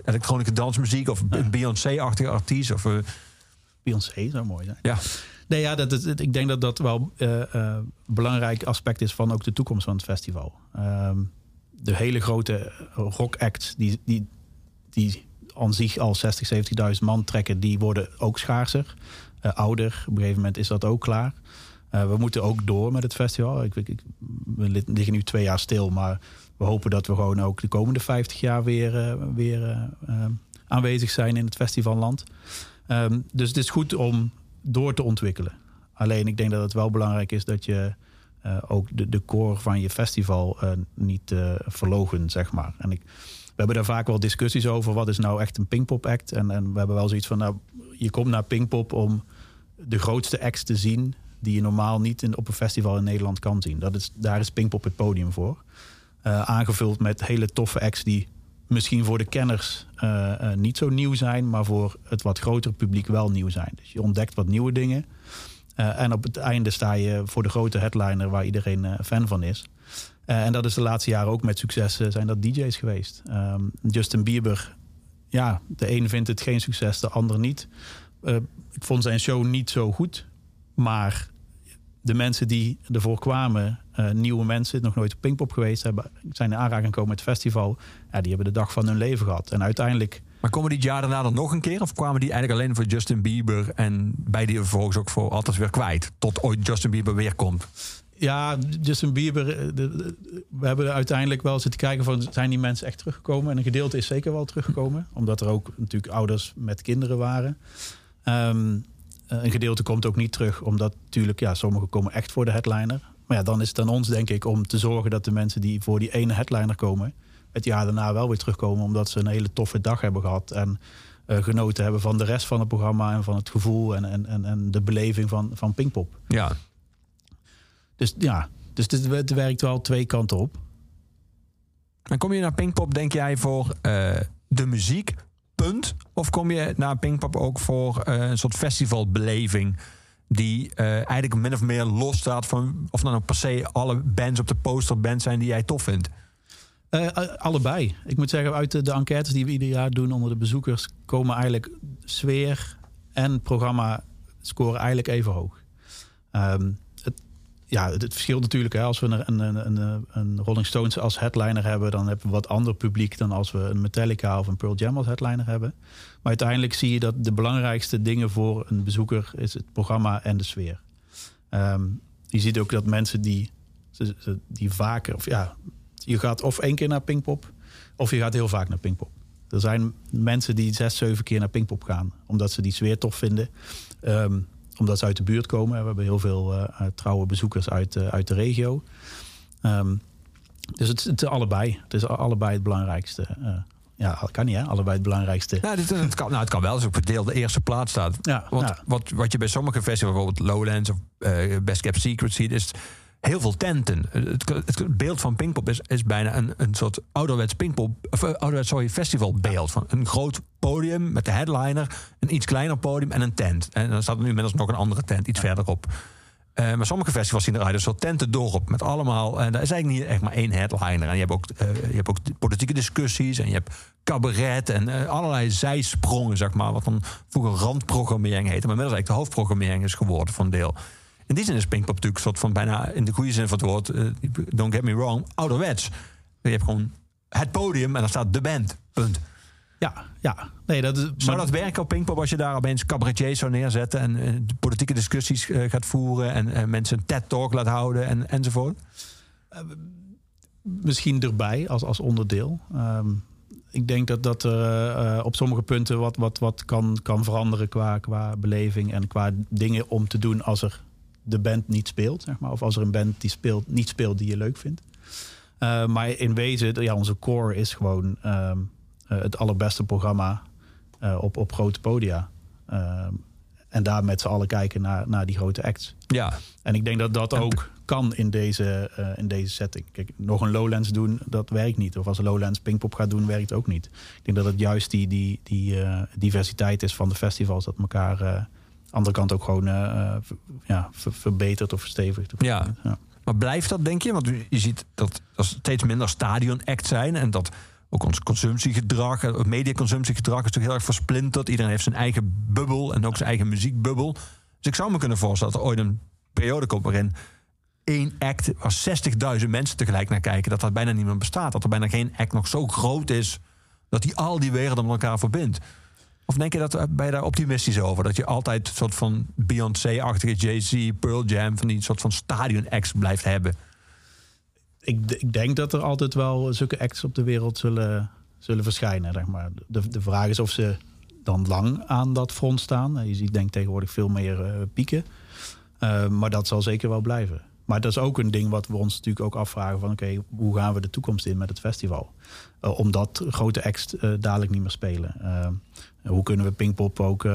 elektronische dansmuziek of een Beyoncé-achtige artiest. Of, eh, Beyoncé zou mooi zijn. ja. Nee, ja, dat, ik denk dat dat wel eh, eh, een belangrijk aspect is van ook de toekomst van het festival. Ehm, de hele grote rock acts die, die, die aan zich al 60, 70.000 man trekken, die worden ook schaarser. Eh, ouder, op een gegeven moment is dat ook klaar. Eh, we moeten ook door met het festival. Ik, ik, we li- liggen nu twee jaar stil, maar we hopen dat we gewoon ook de komende 50 jaar weer, eh, weer eh, eh, aanwezig zijn in het festivalland. Ehm, dus het is goed om door te ontwikkelen. Alleen ik denk dat het wel belangrijk is dat je eh, ook de, de core van je festival eh, niet eh verlogen, zeg maar. En ik, we hebben daar vaak wel discussies over. Wat is nou echt een Pinkpop act? En, en we hebben wel zoiets van, nou, je komt naar Pinkpop om de grootste acts te zien die je normaal niet in, op een festival in Nederland kan zien. Dat is, daar is Pinkpop het podium voor. Aangevuld met hele toffe acts die misschien voor de kenners eh, eh, niet zo nieuw zijn, maar voor het wat grotere publiek wel nieuw zijn. Dus je ontdekt wat nieuwe dingen. Eh, en op het einde sta je voor de grote headliner waar iedereen fan van is. En dat is de laatste jaren ook met succes zijn dat DJ's geweest. Ehm, Justin Bieber, ja, de een vindt het geen succes, de ander niet. Ik vond zijn show niet zo goed, maar de mensen die ervoor kwamen, eh, nieuwe mensen, nog nooit op Pinkpop geweest, hebben, zijn in aanraking gekomen met het festival. Ja, die hebben de dag van hun leven gehad. En uiteindelijk Maar komen die jaar daarna dan nog een keer? Of kwamen die eigenlijk alleen voor Justin Bieber en bij die vervolgens ook voor altijd weer kwijt? Tot ooit Justin Bieber weer komt. Ja, Justin Bieber. eh, de- de- we hebben er uiteindelijk wel zitten kijken van zijn die mensen echt teruggekomen. En een gedeelte is zeker wel teruggekomen. Omdat er ook natuurlijk ouders met kinderen waren. Ehm, eh, een gedeelte komt ook niet terug. Omdat natuurlijk, ja, sommigen komen echt voor de headliner. Maar ja, dan is het aan ons denk ik om te zorgen dat de mensen die voor die ene headliner komen. Het jaar daarna wel weer terugkomen. Omdat ze een hele toffe dag hebben gehad. En eh, genoten hebben van de rest van het programma. En van het gevoel en, en, en, en de beleving van, van Pinkpop. Ja. Dus ja, dus het, het werkt wel twee kanten op. En kom je naar Pinkpop, denk jij, voor eh, de muziek, punt? Of kom je naar Pinkpop ook voor eh, een soort festivalbeleving... die eh, eigenlijk min of meer losstaat van... of dan ook per se alle bands op de poster bands zijn die jij tof vindt? Eh, allebei. Ik moet zeggen, uit de, enquêtes die we ieder jaar doen onder de bezoekers, komen eigenlijk sfeer en programma scoren eigenlijk even hoog. Ehm, ja, het, verschilt natuurlijk. Hè, als we een, een, een, een Rolling Stones als headliner hebben, dan hebben we wat ander publiek dan als we een Metallica of een Pearl Jam als headliner hebben. Maar uiteindelijk zie je dat de belangrijkste dingen voor een bezoeker is het programma en de sfeer. Ehm, je ziet ook dat mensen die, die vaker, of ja, je gaat of één keer naar Pinkpop, of je gaat heel vaak naar Pinkpop. Er zijn mensen die zes, zeven keer naar Pinkpop gaan, omdat ze die sfeer tof vinden. Ehm, omdat ze uit de buurt komen. We hebben heel veel eh, eh, trouwe bezoekers uit, eh, uit de regio. Ehm, dus het, het is allebei. Het is allebei het belangrijkste. eh, ja, kan niet hè? Allebei het belangrijkste. Nou, dit, het, kan, nou, het kan wel als op het de eerste plaats staat. Ja, Want ja. wat, wat je bij sommige festivals, bijvoorbeeld Lowlands of Best Kept Secret ziet, is heel veel tenten. Het, het beeld van Pinkpop is, is bijna een, een soort ouderwets Pinkpop, of eh, ouderwets sorry, festivalbeeld. Van een groot podium met de headliner, een iets kleiner podium en een tent. En dan staat er nu inmiddels nog een andere tent iets verderop. Eh, maar sommige festivals zien eruit als een soort tentendorp met allemaal. En daar is eigenlijk niet echt maar één headliner. En je hebt ook, eh, je hebt ook politieke discussies en je hebt cabaret en eh, allerlei zijsprongen, zeg maar. Wat dan vroeger randprogrammering heette, maar inmiddels eigenlijk de hoofdprogrammering is geworden van deel. In die zin is Pinkpop natuurlijk een soort van bijna in de goede zin van het woord, eh, don't get me wrong, ouderwets. Je hebt gewoon het podium en dan staat de band. Punt. Ja, ja. Nee, dat is, Zou maar- dat werken op Pinkpop als je daar opeens cabaretiers zou neerzetten en eh, politieke discussies eh, gaat voeren en mensen een TED-talk laat houden en, enzovoort? misschien erbij als, als onderdeel. Ehm, ik denk dat dat er op sommige punten wat, wat, wat kan, kan veranderen qua, qua beleving en qua dingen om te doen als er de band niet speelt. Zeg maar, of als er een band die speelt, niet speelt die je leuk vindt. Eh, maar in wezen, ja, onze core is gewoon ehm, eh, het allerbeste programma eh, op, op grote podia. Ehm, en daar met z'n allen kijken naar, naar die grote acts. Ja, En ik denk dat dat ook kan in deze, in deze setting. Kijk, nog een Lowlands doen, dat werkt niet. Of als Lowlands Pinkpop gaat doen, werkt ook niet. Ik denk dat het juist die, die, die diversiteit is van de festivals. Dat elkaar andere kant ook gewoon eh, eh, ja, ver- verbetert of verstevigt. Of Ja. ja. Maar blijft dat, denk je? Want je ziet dat er steeds minder stadion-act zijn. En dat ook ons consumptiegedrag, het mediaconsumptiegedrag is natuurlijk heel erg versplinterd. Iedereen heeft zijn eigen bubbel en ook zijn eigen muziekbubbel. Dus ik zou me kunnen voorstellen dat er ooit een periode komt waarin één act waar 60.000 mensen tegelijk naar kijken, dat dat bijna niet meer bestaat. Dat er bijna geen act nog zo groot is dat die al die werelden met elkaar verbindt. Of denk je dat eh, ben je daar optimistisch over? Dat je altijd een soort van Beyoncé-achtige Jay-Z, Pearl Jam, van die soort van stadion-acts blijft hebben? ik, ik denk dat er altijd wel zulke acts op de wereld zullen, zullen verschijnen. Zeg maar. de, de vraag is of ze dan lang aan dat front staan. Je ziet denk tegenwoordig veel meer eh, pieken. Eh, maar dat zal zeker wel blijven. Maar dat is ook een ding wat we ons natuurlijk ook afvragen van... oké, hoe gaan we de toekomst in met het festival? Eh, omdat grote acts eh, dadelijk niet meer spelen. Eh, hoe kunnen we Pinkpop ook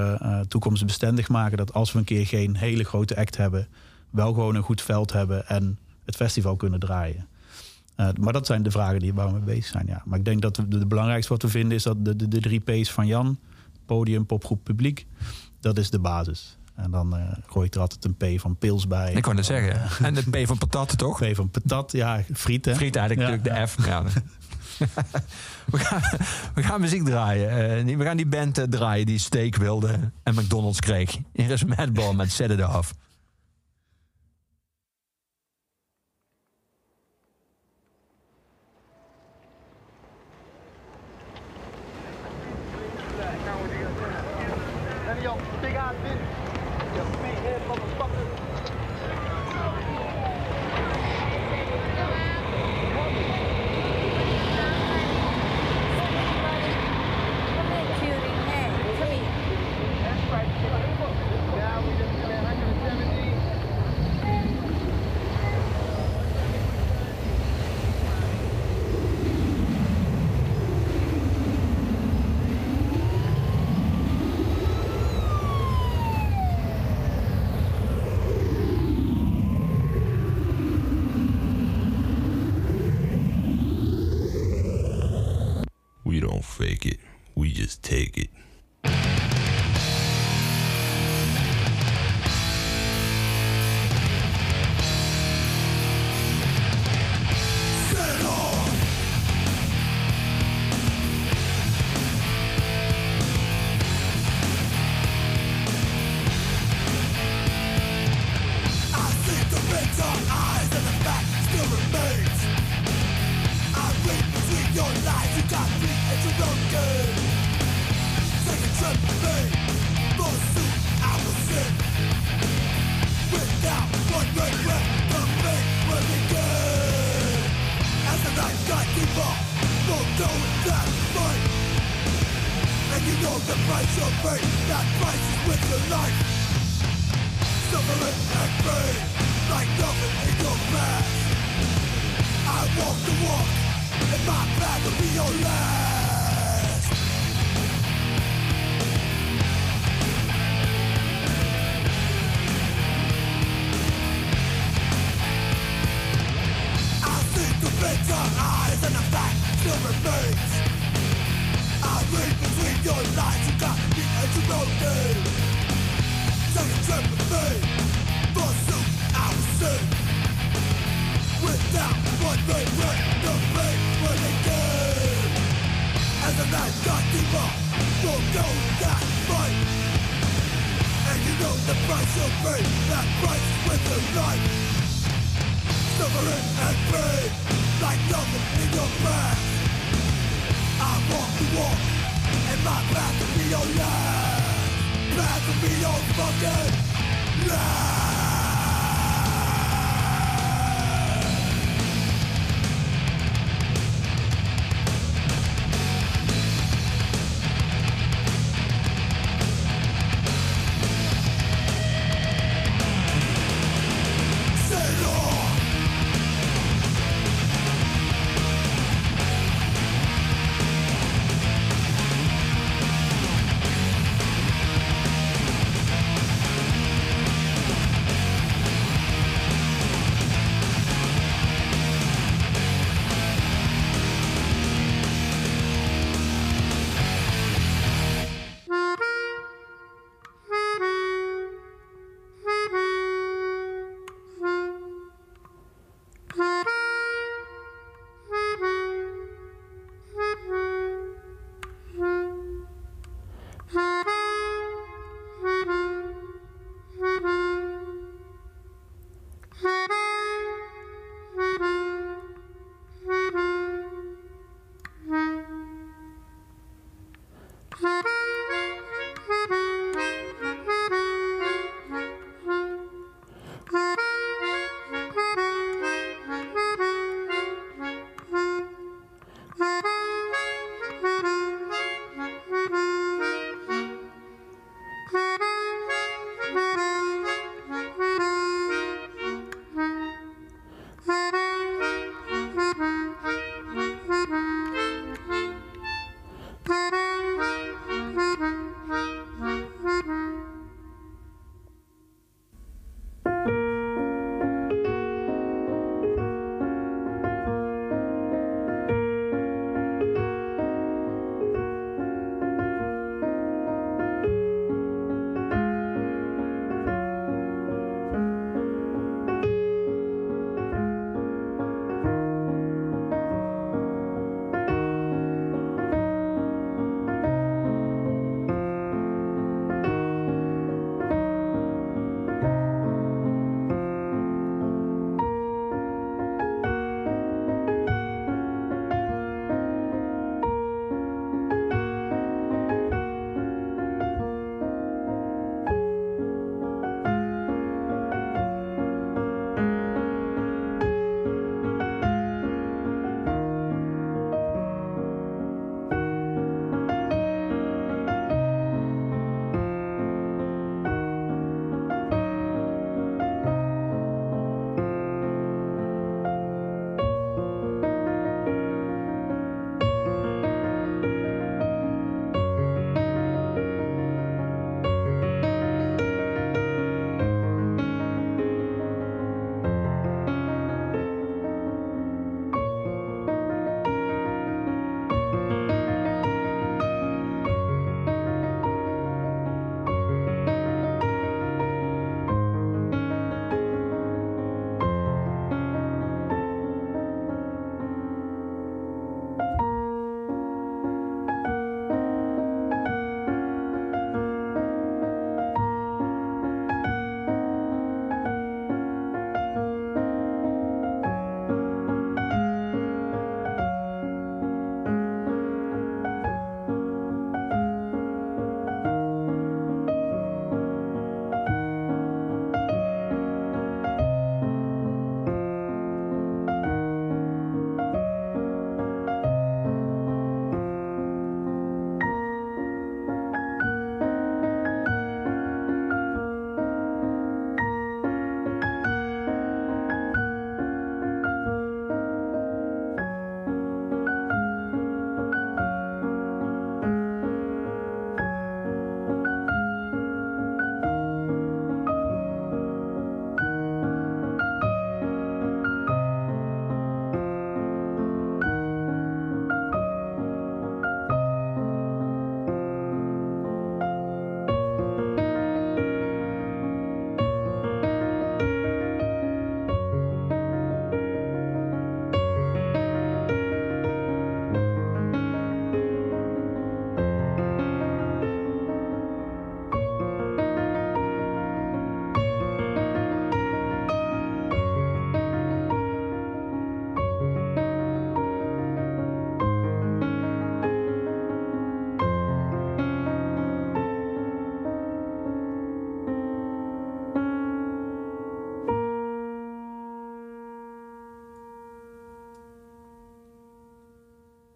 toekomstbestendig maken... dat als we een keer geen hele grote act hebben... wel gewoon een goed veld hebben en het festival kunnen draaien. Maar dat zijn de vragen die waar we mee bezig zijn. Ja. Maar ik denk dat de belangrijkste wat we vinden is dat de, de, de drie P's van Jan, podium, popgroep, publiek, dat is de basis. En dan eh, gooi ik er altijd een P van pils bij. Ik wou net zeggen. En de P van patat, toch? P van patat, ja, friet hè. Friet eigenlijk Ja, natuurlijk de F. Ja. we, gaan, we gaan muziek draaien. Eh, we gaan die band eh, draaien die steak wilde en McDonald's kreeg. Hier is Madball met Set It Off. We don't fake it, we just take it.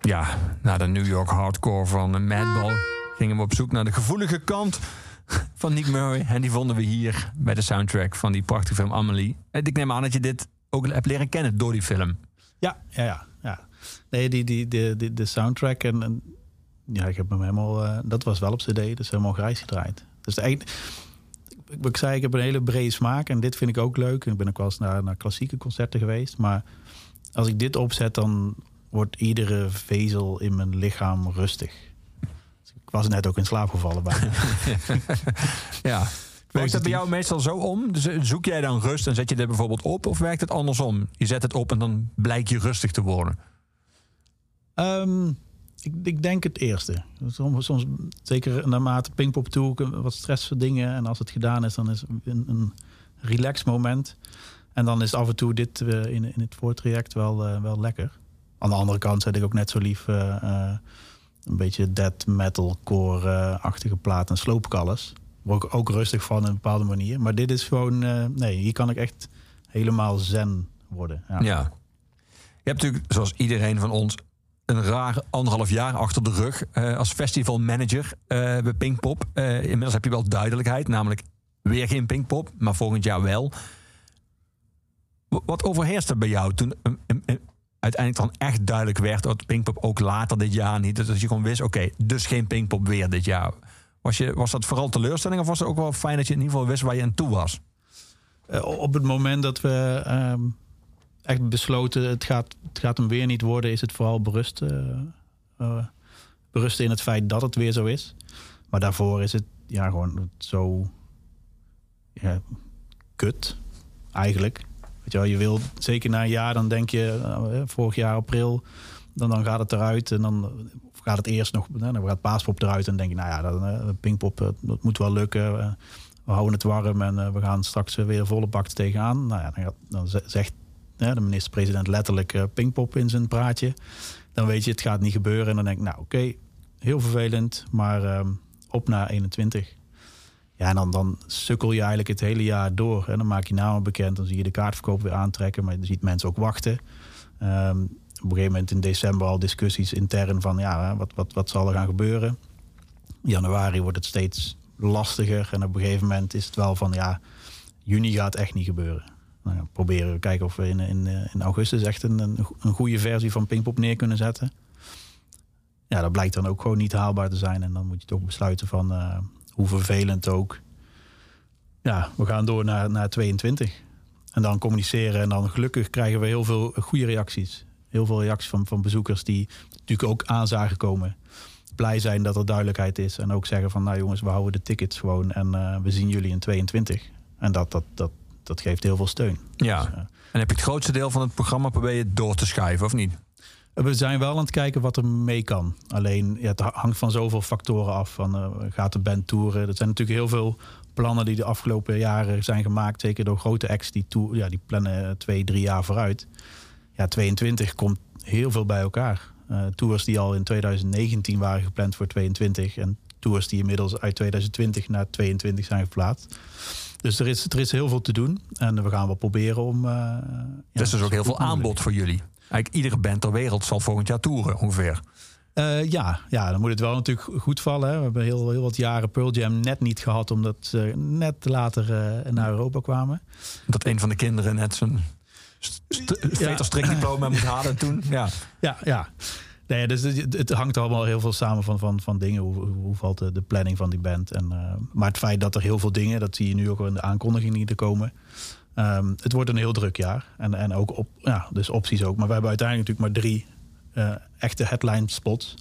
Ja, naar de New York hardcore van eh, Madball gingen we op zoek naar de gevoelige kant van Nick Murray. En die vonden we hier bij de soundtrack van die prachtige film Amelie. En ik neem aan dat je dit ook hebt leren kennen door die film. Ja, ja, ja. ja. Nee, die, die, de, de, soundtrack en, ja, ik heb hem helemaal. eh, dat was wel op CD, dus helemaal grijs gedraaid. Dus ik, ik zei, ik heb een hele brede smaak en dit vind ik ook leuk. En ik ben ook wel eens naar, naar klassieke concerten geweest. Maar als ik dit opzet, dan wordt iedere vezel in mijn lichaam rustig. Dus ik was net ook in slaap gevallen bijna. Ja. Werkt het bij jou meestal zo om? Dus eh, zoek jij dan rust en zet je dit bijvoorbeeld op? Of werkt het andersom? Je zet het op en dan blijkt je rustig te worden. Ehm, ik, ik denk het eerste. Soms, soms zeker naarmate Pinkpop toe, wat stress voor dingen. En als het gedaan is, dan is het een, een relax moment. En dan is af en toe dit eh, in, in het voortraject wel, eh, wel lekker. Aan de andere kant zet ik ook net zo lief eh, eh, een beetje death metal core-achtige plaat en sloop ik alles. Word ik ook rustig van een bepaalde manier. Maar dit is gewoon, eh, nee, hier kan ik echt helemaal zen worden. Ja. Je hebt natuurlijk, zoals iedereen van ons, een raar anderhalf jaar achter de rug als festivalmanager eh bij Pinkpop. Inmiddels heb je wel duidelijkheid, namelijk weer geen Pinkpop, maar volgend jaar wel. Wa- Wat overheerste bij jou toen eh, eh, uiteindelijk dan echt duidelijk werd dat Pinkpop ook later dit jaar niet, dat je gewoon wist, oké, dus geen Pinkpop weer dit jaar. Was, je, was dat vooral teleurstelling of was het ook wel fijn dat je in ieder geval wist waar je aan toe was? Eh, op het moment dat we ehm, echt besloten, het gaat, het gaat hem weer niet worden, is het vooral berust, eh, berusten in het feit dat het weer zo is. Maar daarvoor is het ja, gewoon zo ja, kut, eigenlijk. Weet je, wil zeker na een jaar, dan denk je, nou, eh, vorig jaar april, dan, dan gaat het eruit. En dan of gaat het eerst nog, eh, dan gaat Paaspop eruit. En dan denk je, nou ja, dan, eh, Pinkpop, eh, dat moet wel lukken. Eh, we houden het warm en eh, we gaan straks weer volle bak tegenaan. Nou ja, dan, zegt de minister-president letterlijk eh, Pinkpop in zijn praatje. Dan weet je, het gaat niet gebeuren. En dan denk ik, nou oké, heel vervelend, maar ehm, op naar 21. Ja, en dan, dan sukkel je eigenlijk het hele jaar door. En dan maak je namen bekend, dan zie je de kaartverkoop weer aantrekken. Maar je ziet mensen ook wachten. Ehm, op een gegeven moment in december al discussies intern van... ja, wat, wat, wat zal er gaan gebeuren? januari wordt het steeds lastiger. En op een gegeven moment is het wel van ja, juni gaat echt niet gebeuren. Nou, ja, proberen we kijken of we in, in, eh, augustus echt een, een, een goede versie van Pinkpop neer kunnen zetten. Ja, dat blijkt dan ook gewoon niet haalbaar te zijn. En dan moet je toch besluiten van eh, hoe vervelend ook. Ja, we gaan door naar, naar 22. En dan communiceren. En dan gelukkig krijgen we heel veel goede reacties. Heel veel reacties van, van bezoekers die natuurlijk ook aan zagen komen blij zijn dat er duidelijkheid is. En ook zeggen van, nou jongens, we houden de tickets gewoon. En eh, we zien jullie in 22. En dat, dat, dat, dat geeft heel veel steun. Ja. Dus, eh, En heb je het grootste deel van het programma probeer je door te schuiven, of niet? We zijn wel aan het kijken wat er mee kan. Alleen, ja, het hangt van zoveel factoren af. Van, eh, gaat de band toeren? Er zijn natuurlijk heel veel plannen die de afgelopen jaren zijn gemaakt. Zeker door grote acts die, ja, die plannen eh, twee, drie jaar vooruit. Ja, 22 komt heel veel bij elkaar. Eh, tours die al in 2019 waren gepland voor 22. En tours die inmiddels uit 2020 naar 22 zijn verplaatst. Dus er is, er is heel veel te doen. En we gaan wel proberen om... eh, ja, dus er is ook heel veel aanbod voor jullie. Eigenlijk iedere band ter wereld zal volgend jaar toeren, ongeveer. Eh, ja, ja, dan moet het wel natuurlijk goed vallen. Hè. We hebben heel, heel wat jaren Pearl Jam net niet gehad... omdat ze net later eh, naar Europa kwamen. Dat een van de kinderen net zijn st- st- veterstrikdiploma moet halen toen. Ja. Ja, ja. Nee, dus het, het hangt allemaal heel veel samen van, van, van dingen. Hoe, hoe valt de, de planning van die band? En, eh, maar het feit dat er heel veel dingen... dat zie je nu ook in de aankondiging die er komen... Ehm, het wordt een heel druk jaar. En, en ook op, ja, dus opties ook. Maar we hebben uiteindelijk natuurlijk maar drie eh, echte headline spots.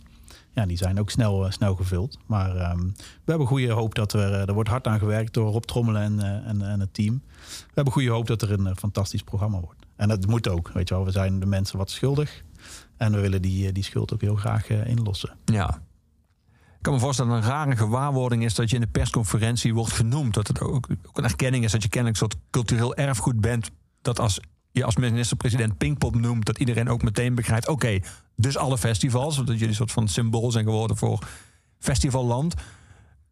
Ja, die zijn ook snel, eh, snel gevuld. Maar ehm, we hebben goede hoop dat er... eh, er wordt hard aan gewerkt door Rob Trommelen en, en, en het team. We hebben goede hoop dat er een fantastisch programma wordt. En dat moet ook, weet je wel. We zijn de mensen wat schuldig. En we willen die, die schuld ook heel graag inlossen. ja. Kan me voorstellen dat een rare gewaarwording is dat je in de persconferentie wordt genoemd. Dat het ook, ook een erkenning is dat je kennelijk een soort cultureel erfgoed bent. Dat als je als minister-president Pinkpop noemt, dat iedereen ook meteen begrijpt. Oké, dus alle festivals. Dat jullie een soort van symbool zijn geworden voor festivalland.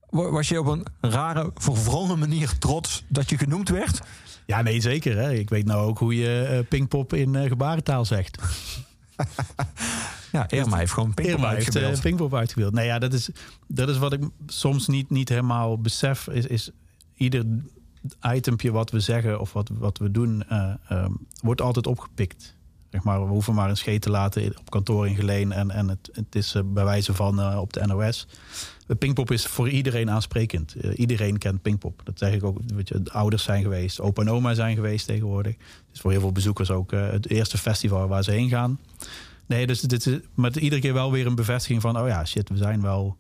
Wa- Was je op een rare, verwrongen manier trots dat je genoemd werd? Ja, nee, zeker. Hè. Ik weet nou ook hoe je eh Pinkpop in eh, gebarentaal zegt. Ja, Irma heeft gewoon Pinkpop Irma heeft uitgebeeld. eh, Pinkpop uitgebeeld. Nee, ja, dat is, dat is wat ik soms niet, niet helemaal besef. Is, is ieder itempje wat we zeggen of wat, wat we doen, eh, ehm, wordt altijd opgepikt. Zeg maar, we hoeven maar een scheet te laten op kantoor in Geleen. En, en het, het is eh, bij wijze van op de NOS. Pinkpop is voor iedereen aansprekend. Iedereen kent Pinkpop. Dat zeg ik ook. Weet je, de ouders zijn geweest, opa en oma zijn geweest tegenwoordig. Het is voor heel veel bezoekers ook het eerste festival waar ze heen gaan. Nee, dus dit is met iedere keer wel weer een bevestiging van... oh ja, shit, we zijn wel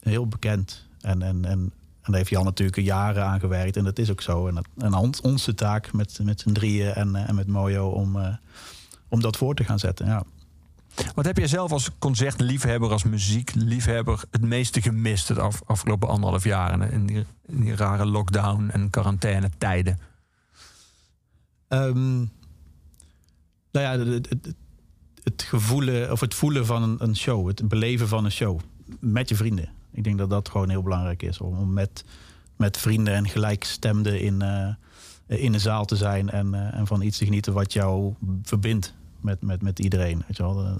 heel bekend. En, en, en, en daar heeft Jan natuurlijk jaren aan gewerkt. En dat is ook zo. En, dat, en ons- onze taak met, met z'n drieën en, en met Mojo... om, eh, om dat voor te gaan zetten, ja. Wat heb jij zelf als concertliefhebber, als muziekliefhebber... het meeste gemist het af, afgelopen anderhalf jaar... in- die, in die rare lockdown- en quarantaine-tijden? Ehm, nou ja, het, het, het gevoelen of het voelen van een, een show, het beleven van een show met je vrienden. Ik denk dat dat gewoon heel belangrijk is om, met, met vrienden en gelijkstemden in, eh, in een zaal te zijn en, eh, en van iets te genieten wat jou verbindt met, met, met iedereen. Weet je wel? Eh,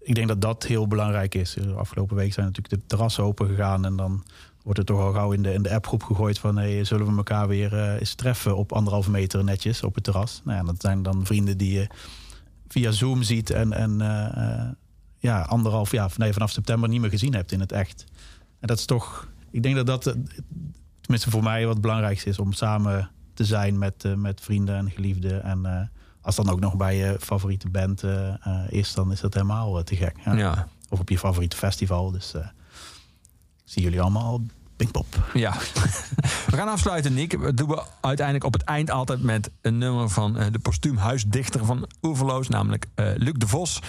Ik denk dat dat heel belangrijk is. De afgelopen week zijn natuurlijk de terrassen open gegaan en dan wordt er toch al gauw in de, in de appgroep gegooid van hey, zullen we elkaar weer eh, eens treffen op anderhalve meter netjes op het terras. Nou ja, dat zijn dan vrienden die je via Zoom ziet en, en eh, eh, ja, anderhalf jaar nee, vanaf september niet meer gezien hebt in het echt. En dat is toch, ik denk dat dat, eh, tenminste voor mij, wat het belangrijkste is om samen te zijn met, met vrienden en geliefden. En als dan ook nog bij je favoriete band is, dan is dat helemaal te gek. Ja. Ja. Of op je favoriete festival. Dus zie jullie allemaal Pinkpop. Ja. We gaan afsluiten, Nick. Dat doen we uiteindelijk op het eind altijd met een nummer van eh, de postuum huisdichter van Oeverloos, namelijk eh, Luc de Vos.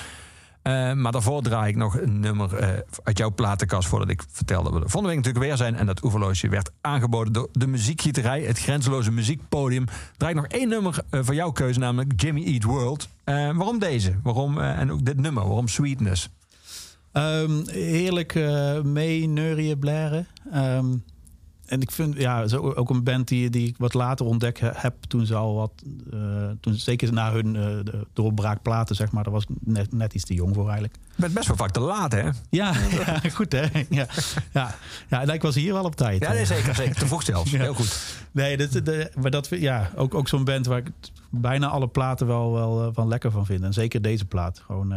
Eh, maar daarvoor draai ik nog een nummer uit jouw platenkast voordat ik vertelde dat we er volgende week natuurlijk weer zijn. En dat Oeverloosje werd aangeboden door de muziekgieterij, het grenzeloze muziekpodium. Draai ik nog één nummer eh, van jouw keuze, namelijk Jimmy Eat World. Waarom deze? Waarom, en ook dit nummer, waarom Sweetness? Ehm, heerlijk eh mee neurien, blaren. Ehm, en ik vind, ja, zo ook een band die, die ik wat later ontdekt he- heb toen ze al wat, eh, toen zeker na hun de doorbraakplaten, zeg maar, daar was ik net, net iets te jong voor eigenlijk. Je bent best wel vaak te laat, hè? Ja, ja goed hè. Ja, ja, ja, en ik was hier wel op tijd. Ja, nee, zeker, zeker. Te vroeg zelfs. Ja. Heel goed. Nee, dat, de, maar dat, ja, ook, ook zo'n band waar ik bijna alle platen wel, wel van lekker van vind. En zeker deze plaat. Gewoon,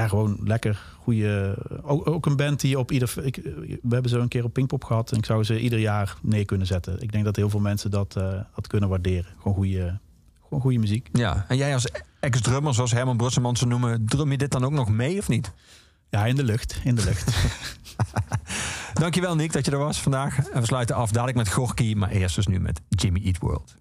ja, gewoon lekker. Goede. Ook, ook een band die op ieder. Ik, we hebben ze een keer op Pinkpop gehad. En ik zou ze ieder jaar neer kunnen zetten. Ik denk dat heel veel mensen dat, eh, dat kunnen waarderen. Gewoon goede, gewoon goede muziek. Ja, en jij als ex-drummer, zoals Herman Brusselman ze noemen, drum je dit dan ook nog mee of niet? Ja, in de lucht. In de lucht. Dankjewel Nick dat je er was vandaag. En we sluiten af dadelijk met Gorky, maar eerst dus nu met Jimmy Eat World.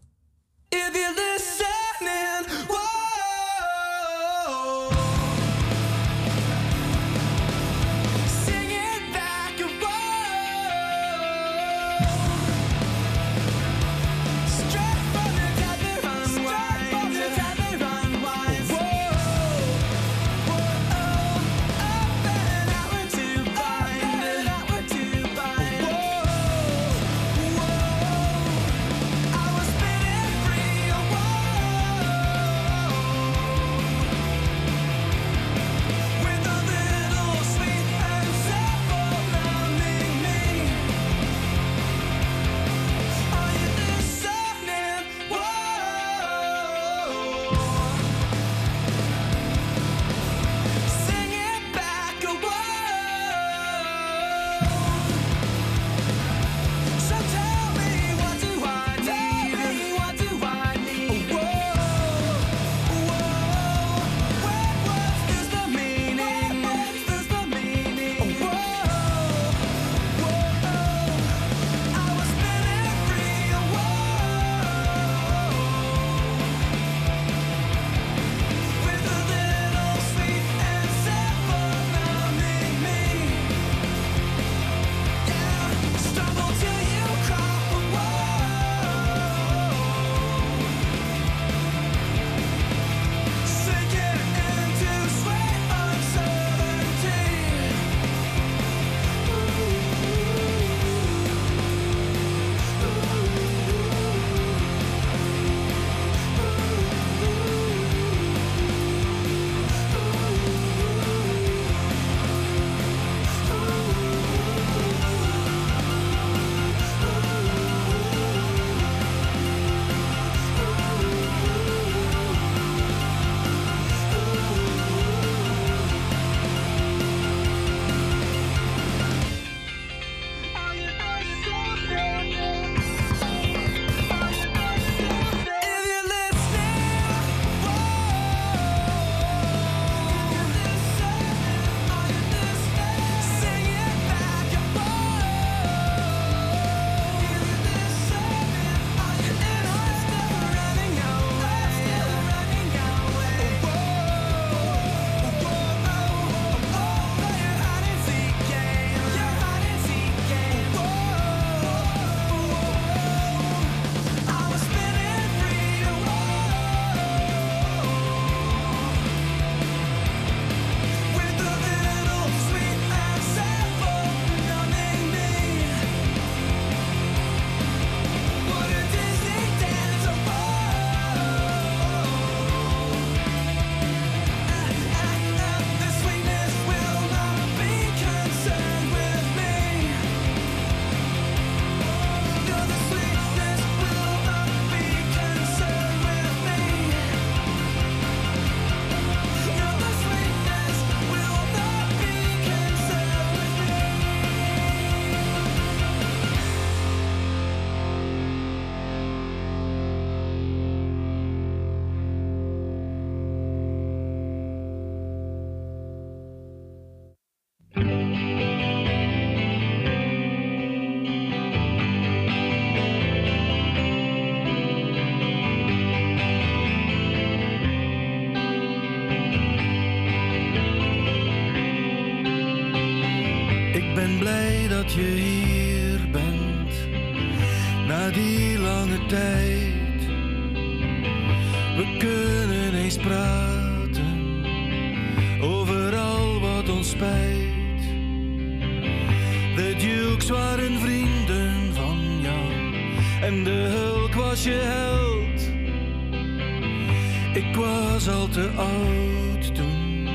De Dukes waren vrienden van jou en de Hulk was je held. Ik was al te oud toen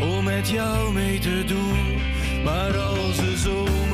om met jou mee te doen, maar als ze zo.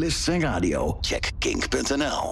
playlists en radio. Check kink.nl.